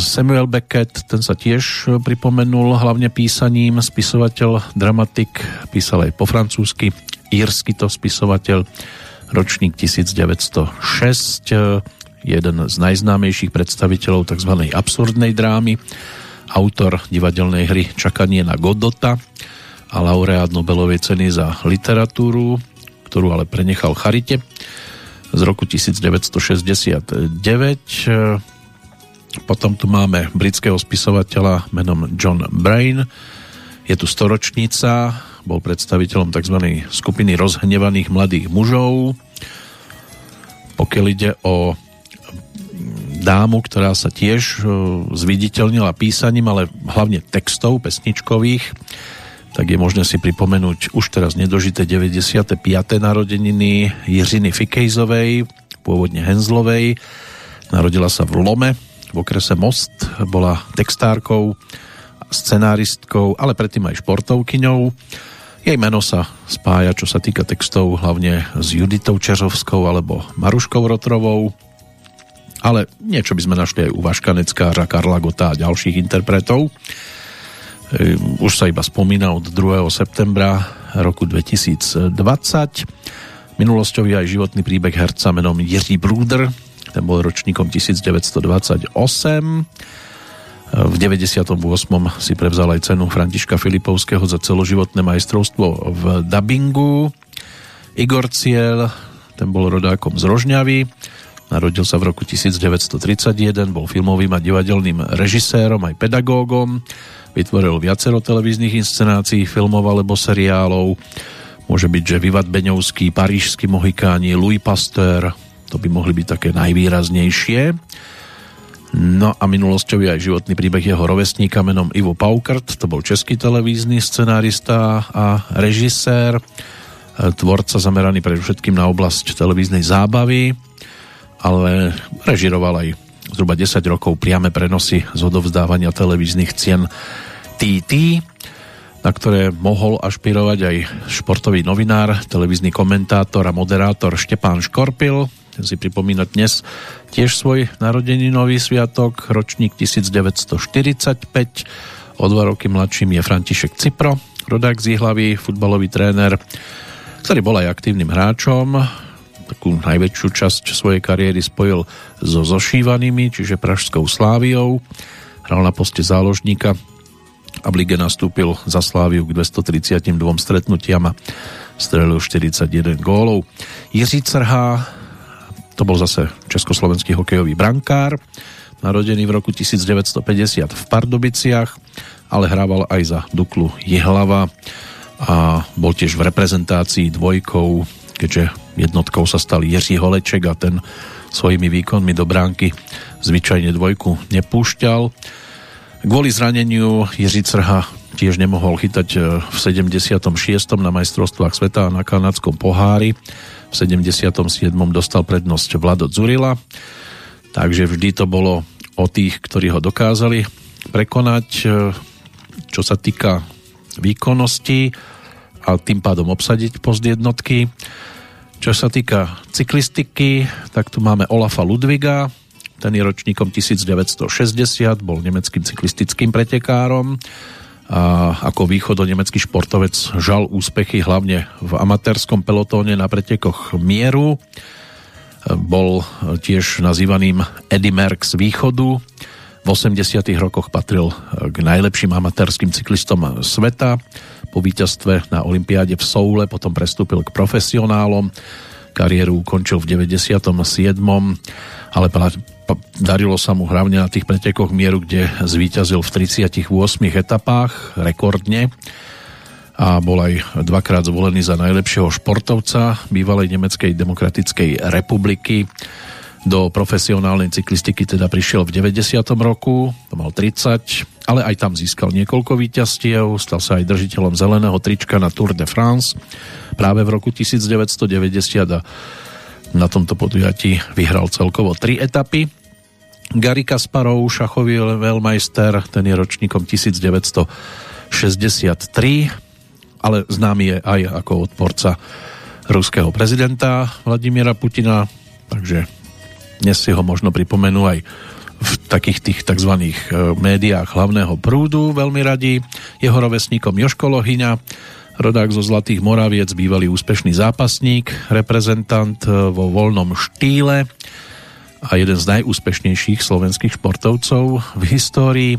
Samuel Beckett, ten sa tiež pripomenul hlavne písaním, spisovateľ, dramatik, písal aj po francúzsky, írsky to spisovateľ, ročník 1906, jeden z najznámejších predstaviteľov tzv. absurdnej drámy, autor divadelnej hry Čakanie na Godota a laureát Nobelovej ceny za literatúru, ktorú ale prenechal Charite z roku 1969. Potom tu máme britského spisovateľa menom John Brain. Je tu storočnica, bol predstaviteľom tzv. skupiny rozhnevaných mladých mužov. Pokiaľ ide o dámu, ktorá sa tiež e, zviditeľnila písaním, ale hlavne textov pesničkových, tak je možné si pripomenúť už teraz nedožité 95. narodeniny Jiřiny Fikejzovej, pôvodne Henzlovej. Narodila sa v Lome, v okrese Most, bola textárkou, scenáristkou, ale predtým aj športovkyňou. Jej meno sa spája, čo sa týka textov, hlavne s Juditou Čeřovskou alebo Maruškou Rotrovou ale niečo by sme našli aj u Vaškaneckára, Karla Gota a ďalších interpretov. Už sa iba spomína od 2. septembra roku 2020. Minulosťový aj životný príbeh herca menom Jiří Brúder, ten bol ročníkom 1928. V 98. si prevzal aj cenu Františka Filipovského za celoživotné majstrovstvo v dubbingu. Igor Ciel, ten bol rodákom z Rožňavy Narodil sa v roku 1931, bol filmovým a divadelným režisérom aj pedagógom, vytvoril viacero televíznych inscenácií, filmov alebo seriálov. Môže byť, že Vivat Beňovský, Parížský Mohikáni, Louis Pasteur, to by mohli byť také najvýraznejšie. No a minulosťový aj životný príbeh jeho rovesníka menom Ivo Paukert, to bol český televízny scenárista a režisér, tvorca zameraný predovšetkým na oblasť televíznej zábavy ale režiroval aj zhruba 10 rokov priame prenosy z odovzdávania televíznych cien TT, na ktoré mohol ašpirovať aj športový novinár, televízny komentátor a moderátor Štepán Škorpil. Ten si pripomína dnes tiež svoj nový sviatok, ročník 1945. O dva roky mladším je František Cipro, rodák z Jihlavy, futbalový tréner, ktorý bol aj aktívnym hráčom, takú najväčšiu časť svojej kariéry spojil so zošívanými, čiže Pražskou Sláviou. Hral na poste záložníka a v lige nastúpil za Sláviu k 232 stretnutiam a strelil 41 gólov. Jiří Crhá, to bol zase československý hokejový brankár, narodený v roku 1950 v Pardubiciach, ale hrával aj za Duklu Jihlava a bol tiež v reprezentácii dvojkou, keďže jednotkou sa stal Jiří Holeček a ten svojimi výkonmi do bránky zvyčajne dvojku nepúšťal. Kvôli zraneniu Jiří Crha tiež nemohol chytať e, v 76. na majstrovstvách sveta a na kanadskom pohári. V 77. dostal prednosť Vlado Zurila, takže vždy to bolo o tých, ktorí ho dokázali prekonať, e, čo sa týka výkonnosti a tým pádom obsadiť post jednotky. Čo sa týka cyklistiky, tak tu máme Olafa Ludviga, ten je ročníkom 1960, bol nemeckým cyklistickým pretekárom a ako východo nemecký športovec žal úspechy hlavne v amatérskom pelotóne na pretekoch Mieru. Bol tiež nazývaným Eddie Merckx východu. V 80 rokoch patril k najlepším amatérským cyklistom sveta. Po víťazstve na Olympiáde v Soule potom prestúpil k profesionálom. Kariéru ukončil v 97. ale darilo sa mu hlavne na tých pretekoch mieru, kde zvíťazil v 38 etapách rekordne a bol aj dvakrát zvolený za najlepšieho športovca bývalej Nemeckej demokratickej republiky. Do profesionálnej cyklistiky teda prišiel v 90. roku, to mal 30, ale aj tam získal niekoľko víťazstiev, stal sa aj držiteľom zeleného trička na Tour de France práve v roku 1990 a na tomto podujatí vyhral celkovo tri etapy. Gary Kasparov, šachový veľmajster, ten je ročníkom 1963, ale známy je aj ako odporca ruského prezidenta Vladimíra Putina, takže dnes si ho možno pripomenú aj v takých tých tzv. E, médiách hlavného prúdu veľmi radi. Jeho rovesníkom Joško Lohyňa, rodák zo Zlatých Moraviec, bývalý úspešný zápasník, reprezentant e, vo voľnom štýle a jeden z najúspešnejších slovenských športovcov v histórii.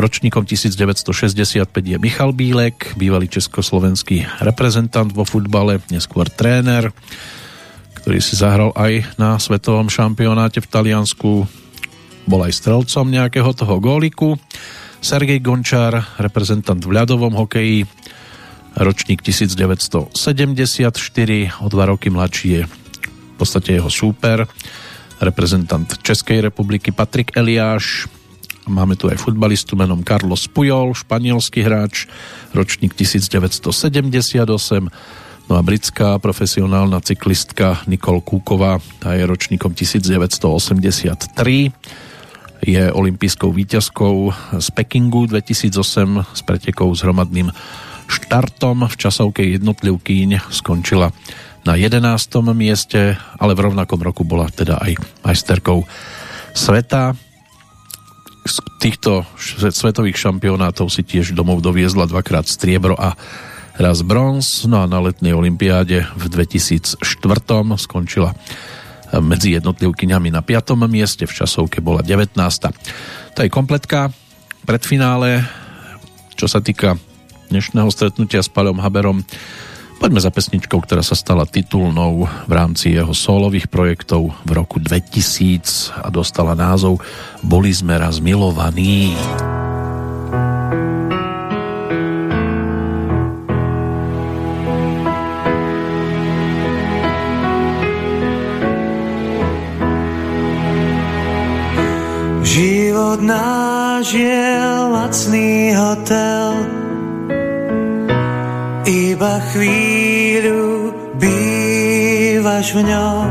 Ročníkom 1965 je Michal Bílek, bývalý československý reprezentant vo futbale, neskôr tréner, ktorý si zahral aj na svetovom šampionáte v Taliansku. Bol aj strelcom nejakého toho góliku. Sergej Gončár, reprezentant v ľadovom hokeji, ročník 1974, o dva roky mladší je v podstate jeho súper, reprezentant Českej republiky Patrik Eliáš, máme tu aj futbalistu menom Carlos Pujol, španielský hráč, ročník 1978, no a britská profesionálna cyklistka Nicole Kúková, tá je ročníkom 1983, je olympijskou výťazkou z Pekingu 2008 s pretekou s hromadným štartom v časovke jednotlivkyň skončila na 11. mieste, ale v rovnakom roku bola teda aj majsterkou sveta. Z týchto svetových šampionátov si tiež domov doviezla dvakrát striebro a raz bronz, no a na letnej olympiáde v 2004 skončila medzi jednotlivkyňami na 5. mieste, v časovke bola 19. To je kompletka predfinále, čo sa týka dnešného stretnutia s Paľom Haberom. Poďme za pesničkou, ktorá sa stala titulnou v rámci jeho solových projektov v roku 2000 a dostala názov Boli sme raz milovaní. Život náš je lacný hotel iba chvíľu bývaš v ňom,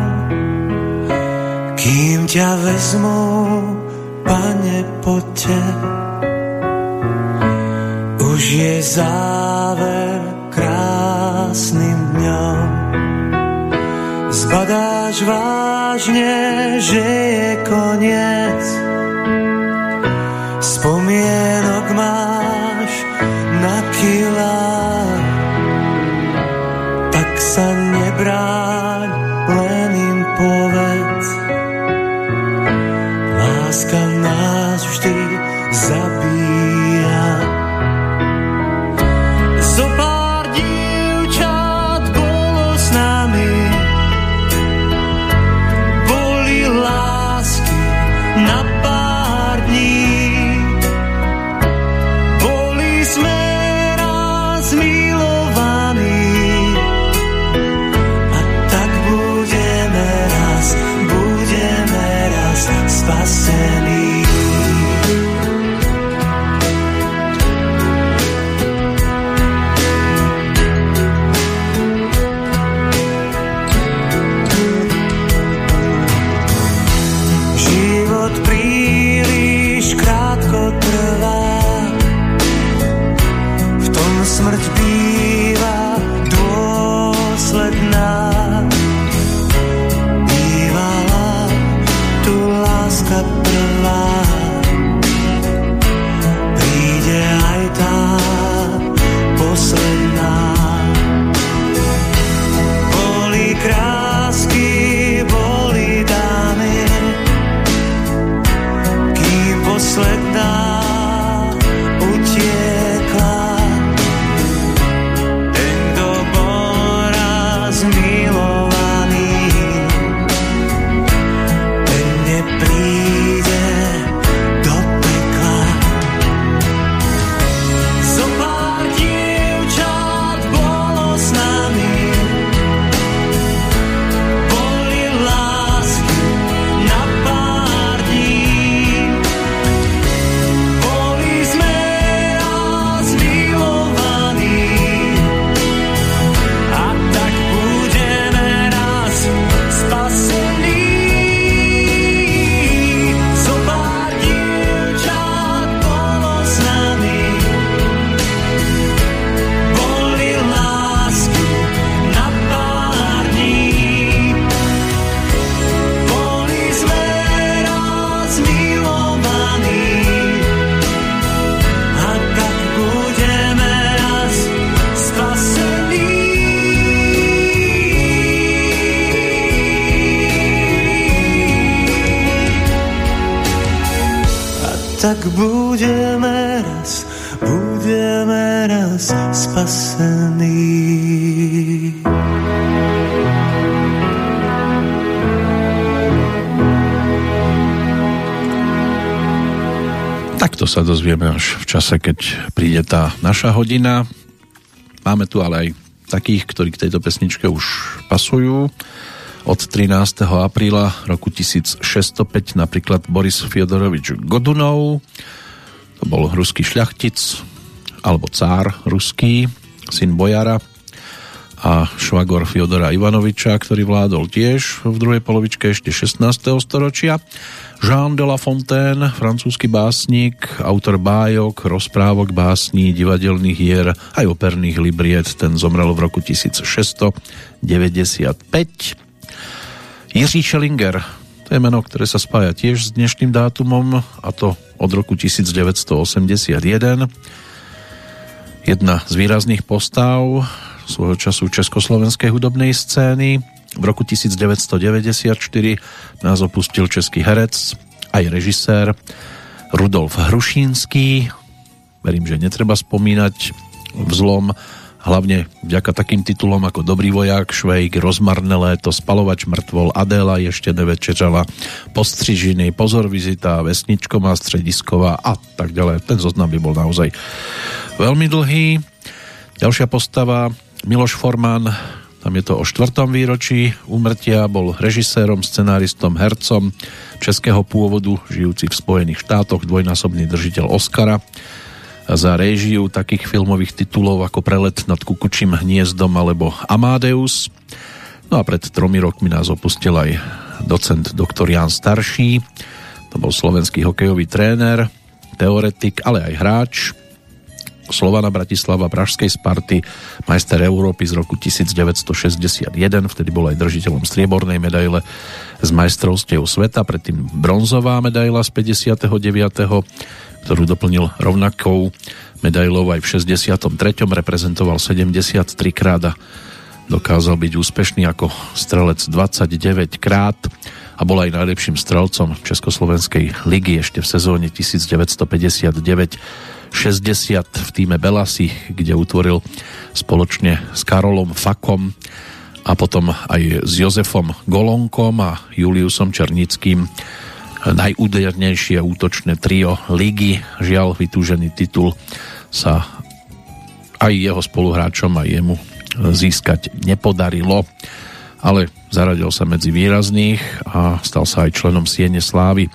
kým ťa vezmu, pane, poďte. Už je záver krásnym dňom. Zbadáš vážne, že je koniec. Spomienok máš na kilách sa dozvieme až v čase, keď príde tá naša hodina. Máme tu ale aj takých, ktorí k tejto pesničke už pasujú. Od 13. apríla roku 1605 napríklad Boris Fiodorovič Godunov, to bol ruský šľachtic, alebo cár ruský, syn bojara a švagor Fiodora Ivanoviča, ktorý vládol tiež v druhej polovičke ešte 16. storočia. Jean de La Fontaine, francúzsky básnik, autor bájok, rozprávok, básní, divadelných hier, aj operných libriet, ten zomrel v roku 1695. Jiří Schellinger, to je meno, ktoré sa spája tiež s dnešným dátumom, a to od roku 1981. Jedna z výrazných postav svojho času československej hudobnej scény, v roku 1994 nás opustil český herec, aj režisér Rudolf Hrušínský. Verím, že netreba spomínať vzlom, hlavne vďaka takým titulom ako Dobrý vojak, Švejk, Rozmarné léto, Spalovač mŕtvol, Adéla ešte nevečeřala, Postřižiny, Pozor vizita, Vesničková, Středisková a tak ďalej. Ten zoznam by bol naozaj veľmi dlhý. Ďalšia postava Miloš Forman, tam je to o štvrtom výročí úmrtia, bol režisérom, scenáristom, hercom českého pôvodu, žijúci v Spojených štátoch, dvojnásobný držiteľ Oscara. Za réžiu takých filmových titulov ako Prelet nad kukučím hniezdom alebo Amadeus. No a pred tromi rokmi nás opustil aj docent doktor Jan Starší, to bol slovenský hokejový tréner, teoretik, ale aj hráč, Slovana Bratislava, Pražskej Sparty, majster Európy z roku 1961, vtedy bol aj držiteľom striebornej medaile z majstrovstiev sveta, predtým bronzová medaila z 59., ktorú doplnil rovnakou medailou aj v 63. reprezentoval 73 krát a dokázal byť úspešný ako strelec 29 krát a bol aj najlepším strelcom Československej ligy ešte v sezóne 1959 60 v týme Belasi, kde utvoril spoločne s Karolom Fakom a potom aj s Jozefom Golonkom a Juliusom Černickým najúdernejšie útočné trio ligy. Žiaľ, vytúžený titul sa aj jeho spoluhráčom a jemu získať nepodarilo, ale zaradil sa medzi výrazných a stal sa aj členom Siene Slávy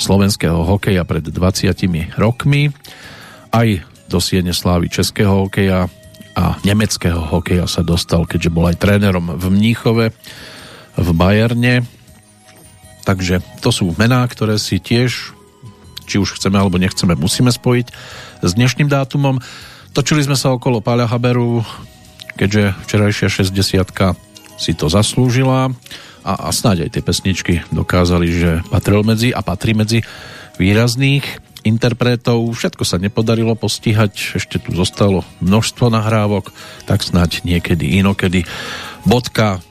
slovenského hokeja pred 20 rokmi aj do Siene slávy českého hokeja a nemeckého hokeja sa dostal, keďže bol aj trénerom v Mníchove, v Bajerne. Takže to sú mená, ktoré si tiež, či už chceme alebo nechceme, musíme spojiť s dnešným dátumom. Točili sme sa okolo Páľa Haberu, keďže včerajšia 60 si to zaslúžila a, a snáď aj tie pesničky dokázali, že patril medzi a patrí medzi výrazných interpretov. Všetko sa nepodarilo postihať, ešte tu zostalo množstvo nahrávok, tak snáď niekedy inokedy. Bodka,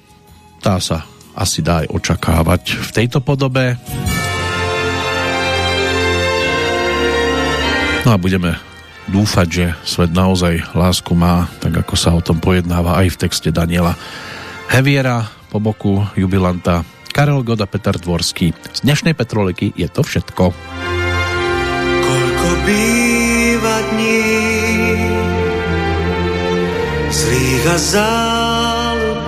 tá sa asi dá aj očakávať v tejto podobe. No a budeme dúfať, že svet naozaj lásku má, tak ako sa o tom pojednáva aj v texte Daniela Heviera po boku jubilanta Karel Goda Peter Dvorský. Z dnešnej Petroliky je to všetko býva dní zlých a záludných,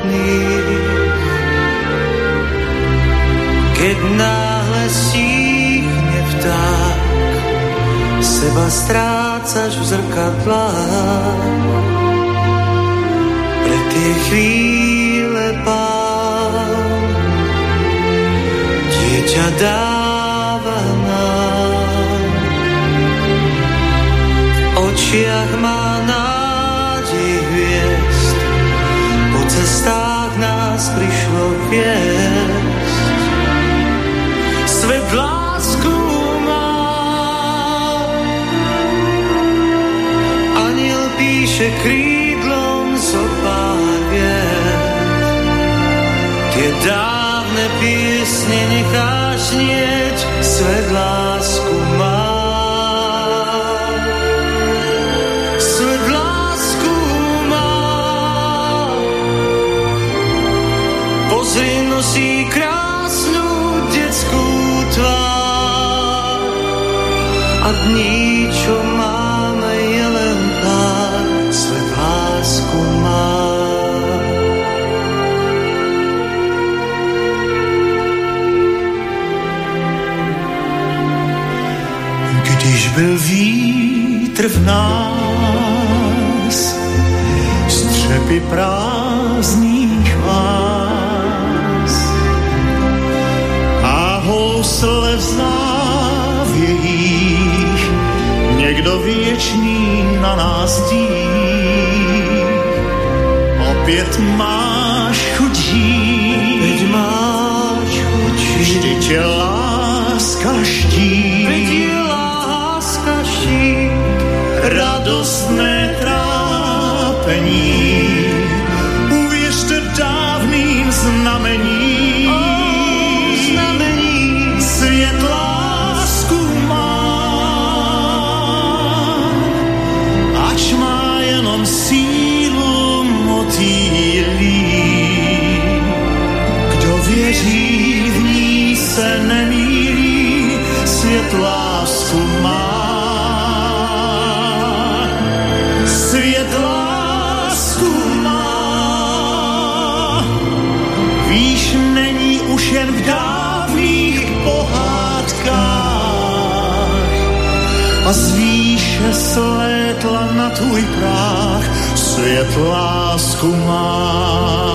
keď náhle stíchne vták, seba strácaš v zrkadlách. Pre tie chvíle pán, dieťa dáva očiach má nádej hviezd, po cestách nás prišlo viesť. Svet lásku má, aniel píše krídlom zo pár Tie dávne piesne necháš nieť, svet lásku má. Nosí krásnu detskú tvár a dní, čo máme, je len pár, lásku má. Když byl vítr v nás, střepy prázdných někdo věčný na nás dí. Opět máš chudí, Veď máš chudí, vždy tě láska ští. Je láska ští, radostné trápení. A z výše slétla na tvůj práh svět lásku má.